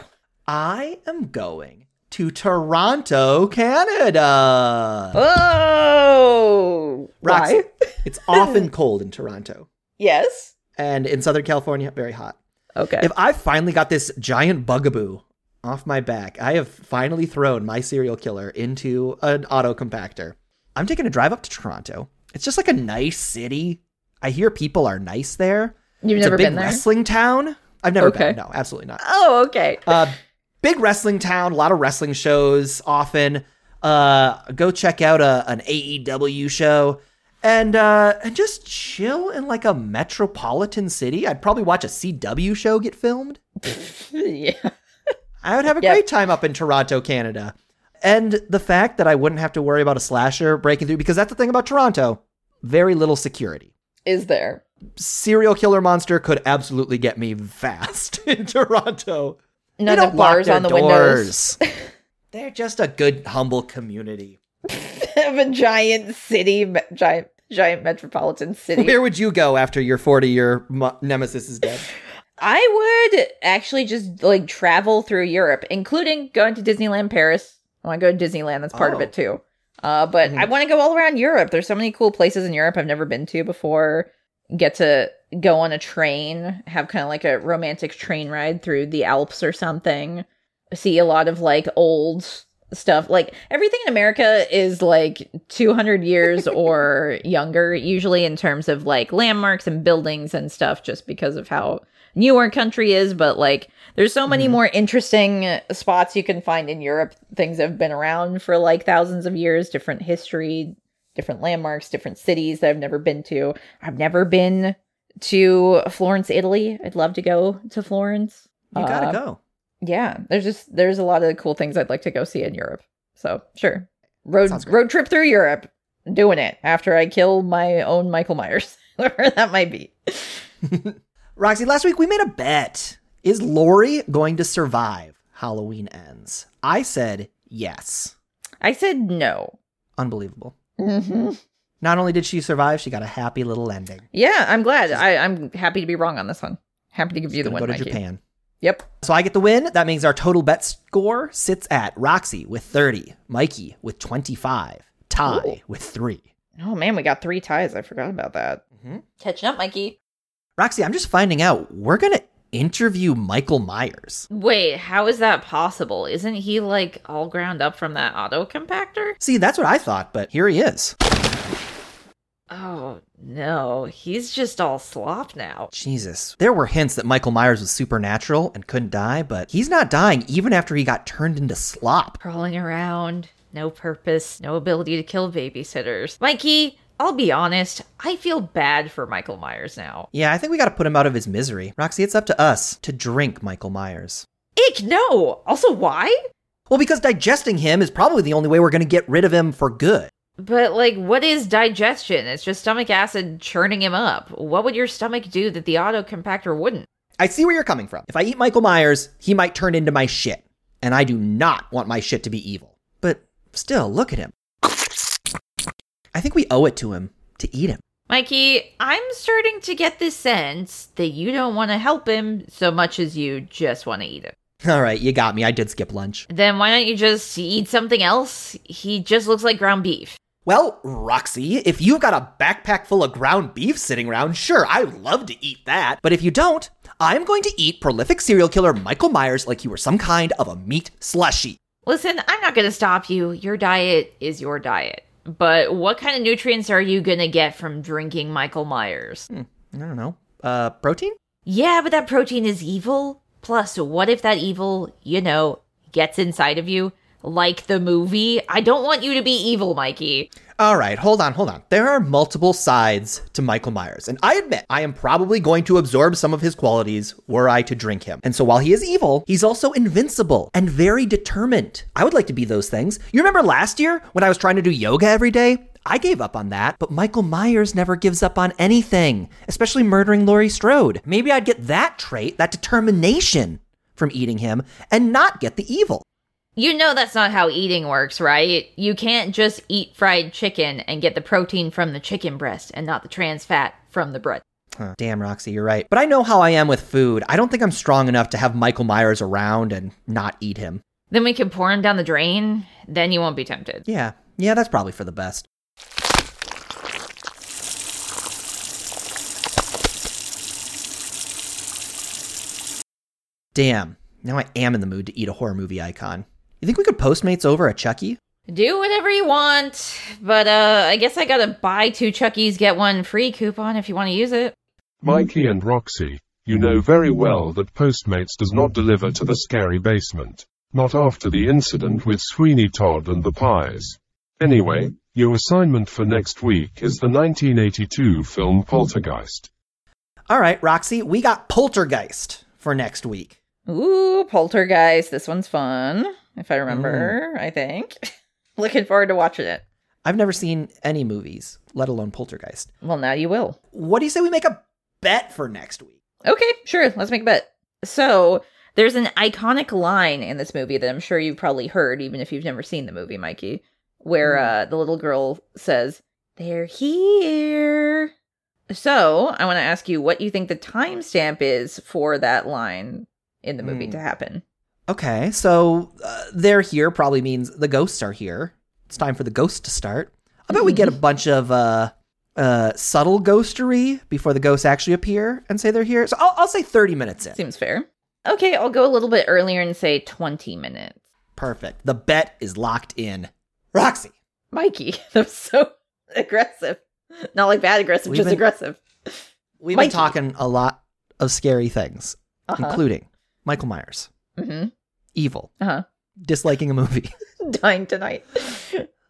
A: I am going to Toronto, Canada.
B: Oh,
A: Roxy,
B: why?
A: it's often cold in Toronto,
B: Yes.
A: and in Southern California, very hot.
B: Okay.
A: If I finally got this giant bugaboo off my back, I have finally thrown my serial killer into an auto compactor. I'm taking a drive up to Toronto. It's just like a nice city. I hear people are nice there.
B: You've
A: it's
B: never
A: a big
B: been there?
A: wrestling town. I've never
B: Okay.
A: been. No, absolutely not.
B: Oh, okay.
A: Uh, big wrestling town, a lot of wrestling shows often. uh, go check out a, an AEW show, and uh, and just chill in like a metropolitan city. I'd probably watch a CW show get filmed.
B: yeah.
A: I would have a
B: Yep.
A: great time up in Toronto, Canada. And the fact that I wouldn't have to worry about a slasher breaking through, because that's the thing about Toronto very little security.
B: Is there?
A: Serial killer monster could absolutely get me fast in Toronto. They
B: None
A: don't
B: of
A: lock
B: bars
A: their
B: on the windows.
A: doors. They're just a good, humble community.
B: of a giant city, giant giant metropolitan city.
A: Where would you go after your 40 year mo- nemesis is dead?
B: I would actually just like travel through Europe, including going to Disneyland Paris. I want to go to Disneyland. That's part of
A: Oh.
B: it too. Uh, but I want to go all around Europe. There's so many cool places in Europe I've never been to before. Get to go on a train, have kind of like a romantic train ride through the Alps or something. See a lot of like old stuff. Like everything in America is like 200 years or younger, usually in terms of like landmarks and buildings and stuff, just because of how new our country is. But like, there's so many mm-hmm. more interesting spots you can find in Europe. Things that have been around for like thousands of years, different history, different landmarks, different cities that I've never been to. I've never been to Florence, Italy. I'd love to go to Florence.
A: You gotta
B: Uh,
A: go.
B: yeah, there's just there's a lot of cool things I'd like to go see in Europe. So sure, road road trip through Europe, doing it after I kill my own Michael Myers, whoever that might be.
A: Roxy, last week we made a bet. Is Laurie going to survive Halloween ends? I said yes.
B: I said no.
A: Unbelievable.
B: Hmm
A: Not only did she survive, she got a happy little ending.
B: Yeah, I'm glad. I, I'm happy to be wrong on this one. Happy to give you the
A: Gonna
B: win.
A: go to
B: Mikey.
A: Japan.
B: Yep.
A: So I get the win. That means our total bet score sits at Roxy with 30, Mikey with 25, Ty
B: Ooh.
A: with 3.
B: Oh man, we got three ties. I forgot about that.
A: Mhm.
B: Catching up, Mikey.
A: Roxy, I'm just finding out we're going to interview Michael Myers.
B: Wait, how is that possible? Isn't he like all ground up from that auto compactor?
A: See, that's what I thought, but here he is.
B: Oh no, he's just all slop now.
A: Jesus. There were hints that Michael Myers was supernatural and couldn't die, but he's not dying even after he got turned into slop.
B: Crawling around, no purpose, no ability to kill babysitters. Mikey, I'll be honest, I feel bad for Michael Myers now.
A: Yeah, I think we got to put him out of his misery. Roxy, it's up to us to drink Michael Myers.
B: Ick, no! Also, why?
A: Well, because digesting him is probably the only way we're to get rid of him for good.
B: But, like, what is digestion? It's just stomach acid churning him up. What would your stomach do that the auto compactor wouldn't?
A: I see where you're coming from. If I eat Michael Myers, he might turn into my shit. And I do not want my shit to be evil. But still, look at him. I think we owe it to him to eat him.
B: Mikey, I'm starting to get the sense that you don't want to help him so much as you just want to eat him.
A: All right, you got me. I did skip lunch.
B: Then why don't you just eat something else? He just looks like ground beef.
A: Well, Roxy, if you've got a backpack full of ground beef sitting around, sure, I would love to eat that. But if you don't, I'm going to eat prolific serial killer Michael Myers like you were some kind of a meat slushy.
B: Listen, I'm not going to stop you. Your diet is your diet. But what kind of nutrients are you going to get from drinking Michael Myers?
A: I don't know. Uh, protein?
B: Yeah, but that protein is evil. Plus, what if that evil, you know, gets inside of you? Like the movie? I don't want you to be evil, Mikey.
A: All right, hold on, hold on. There are multiple sides to Michael Myers, and I admit I am probably going to absorb some of his qualities were I to drink him. And so while he is evil, he's also invincible and very determined. I would like to be those things. You remember last year when I was trying to do yoga every day? I gave up on that, but Michael Myers never gives up on anything, especially murdering Laurie Strode. Maybe I'd get that trait, that determination from eating him, and not get the evil.
B: You know that's not how eating works, right? You can't just eat fried chicken and get the protein from the chicken breast and not the trans fat from the bread.
A: Huh, damn, Roxy, you're right. But I know how I am with food. I don't think I'm strong enough to have Michael Myers around and not eat him.
B: Then we can pour him down the drain. Then you won't be tempted.
A: Yeah, yeah, that's probably for the best. Damn, now I am in the mood to eat a horror movie icon. You think we could Postmates over a Chucky?
B: Do whatever you want, but uh, I guess I gotta buy two Chuckies, get one free coupon if you want to use it.
C: Mikey and Roxy, you know very well that Postmates does not deliver to the scary basement. Not after the incident with Sweeney Todd and the Pies. Anyway, your assignment for next week is the 1982 film Poltergeist.
A: All right, Roxy, we got Poltergeist for next week.
B: Ooh, Poltergeist. This one's fun, if I remember, I think. Looking forward to watching it.
A: I've never seen any movies, let alone Poltergeist.
B: Well, now you will.
A: What do you say we make a bet for next week?
B: Okay, sure. Let's make a bet. So, there's an iconic line in this movie that I'm sure you've probably heard, even if you've never seen the movie, Mikey, where uh, the little girl says, They're here. So, I want to ask you what you think the timestamp is for that line in the movie
A: Hmm.
B: to happen.
A: Okay, so uh, they're here probably means the ghosts are here. It's time for the ghost to start. I bet we get a bunch of uh, uh, subtle ghostery before the ghosts actually appear and say they're here. So I'll, I'll say 30 minutes in.
B: Seems fair. Okay, I'll go a little bit earlier and say 20 minutes.
A: Perfect. The bet is locked in. Roxy,
B: Mikey, that was so aggressive. Not like bad aggressive,
A: We've
B: just
A: been-
B: aggressive.
A: we've
B: Mikey.
A: been talking a lot of scary things,
B: Uh-huh.
A: including Michael Myers,
B: hmm
A: evil,
B: Uh-huh.
A: disliking a movie.
B: Dying tonight.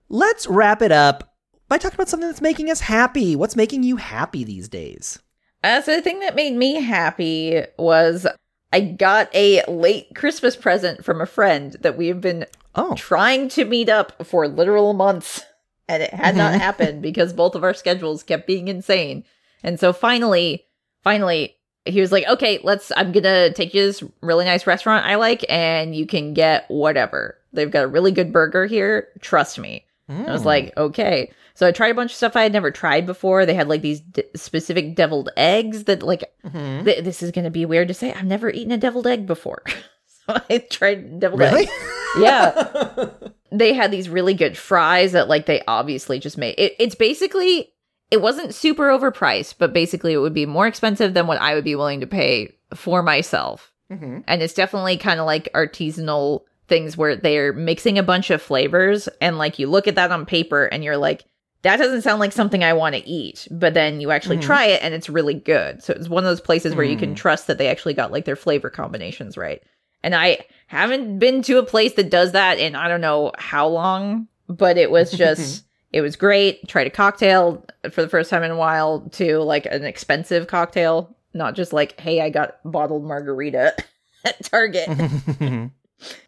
A: Let's wrap it up by talking about something that's making us happy. What's making you happy these days?
B: Uh, so the thing that made me happy was I got a late Christmas present from a friend that we have been
A: Oh,
B: trying to meet up for literal months. And it had not happened because both of our schedules kept being insane. And so finally, finally, he was like, okay, let's, I'm gonna take you to this really nice restaurant I like, and you can get whatever. They've got a really good burger here. Trust me. I was
A: Mm.
B: like, okay. So I tried a bunch of stuff I had never tried before. They had like these d- specific deviled eggs that, like,
A: Mhm.
B: th- this is going to be weird to say. I've never eaten a deviled egg before. so I tried deviled
A: really?
B: eggs. Yeah. They had these really good fries that, like, they obviously just made. It, it's basically, it wasn't super overpriced, but basically it would be more expensive than what I would be willing to pay for myself.
A: Mhm.
B: And it's definitely kind of like artisanal things where they're mixing a bunch of flavors. And like you look at that on paper and you're like, that doesn't sound like something I want to eat. But then you actually
A: Mhm.
B: try it and it's really good. So it's one of those places where you can
A: Mm.
B: trust that they actually got like their flavor combinations right. And I haven't been to a place that does that in I don't know how long, but it was just. It was great. Tried a cocktail for the first time in a while too, like an expensive cocktail, not just like, hey, I got bottled margarita at Target.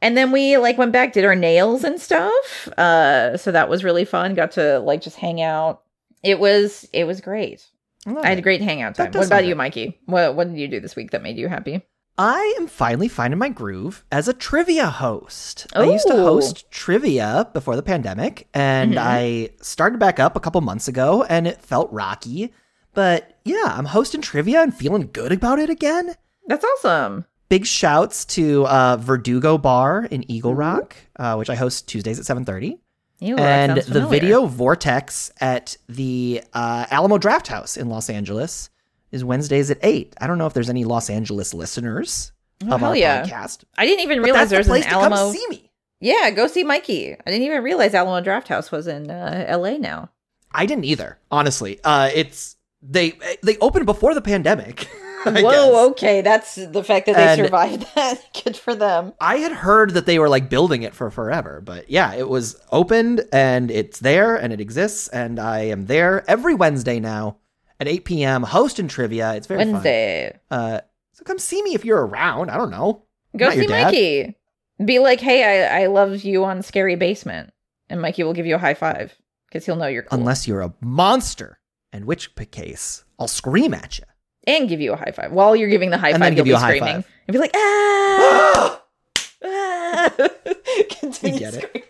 B: And then we like went back, did our nails and stuff. Uh so that was really fun. Got to like just hang out. It was it was great. I had a great hangout time. What about you. Mikey? What what did you do this week that made you happy?
A: I am finally finding my groove as a trivia host. I used to host trivia before the pandemic, and
B: Mhm.
A: I started back up a couple months ago, and it felt rocky. But yeah, I'm hosting trivia and feeling good about it again.
B: That's awesome.
A: Big shouts to uh, Verdugo Bar in Eagle Rock, uh, which I host Tuesdays at 7:30,
B: Ew,
A: and the. Video Vortex at the uh, Alamo Drafthouse in Los Angeles is Wednesdays at eight. I don't know if there's any Los Angeles listeners
B: Oh,
A: of
B: hell
A: our
B: yeah.
A: podcast.
B: I didn't even realize
A: that's
B: there
A: the
B: was
A: place
B: an
A: to
B: Alamo.
A: come see me.
B: Yeah, go see Mikey. I didn't even realize Alamo Drafthouse was in uh, LA now.
A: I didn't either, honestly. Uh, it's they they opened before the pandemic. I
B: Whoa,
A: guess.
B: okay, that's the fact that they
A: And-
B: survived that. Good for them.
A: I had heard that they were like building it for forever, but yeah, it was opened and it's there and it exists, and I am there every Wednesday now at 8 p.m. Host hosting trivia. It's very
B: Wednesday.
A: fun. Uh, so come see me if you're around. I don't know.
B: Go see. Mikey. Be like, hey, I, I love you on Scary Basement. And Mikey will give you a high five because he'll know you're cool.
A: Unless you're a monster, in which case I'll scream at you.
B: and give you a high five. While you're giving the high
A: And
B: five, you'll
A: you
B: be
A: a high
B: screaming.
A: five.
B: And be like, ah! ah! Continue
A: get it.
B: screaming.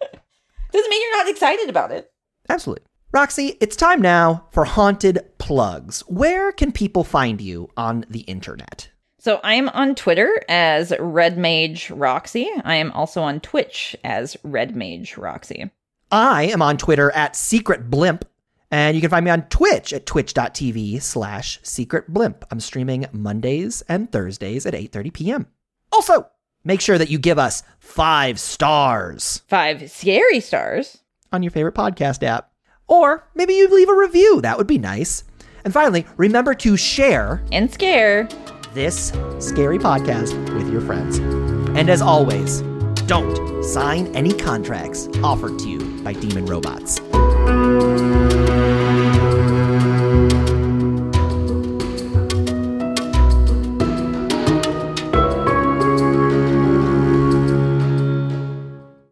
B: Doesn't mean you're not excited about it.
A: Absolutely. Roxy, it's time now for haunted plugs. Where can people find you on the internet?
B: So I am on Twitter as Red Mage Roxy. I am also on Twitch as Red Mage Roxy.
A: I am on Twitter at Secret Blimp, and you can find me on Twitch at twitch.tv slash Secret Blimp. I'm streaming Mondays and Thursdays at 8.30 p.m. Also, make sure that you give us five stars
B: Five scary stars.
A: on your favorite podcast app. Or maybe you leave a review. That would be nice. And finally, remember to share
B: And scare.
A: this scary podcast with your friends. And as always, don't sign any contracts offered to you by demon robots.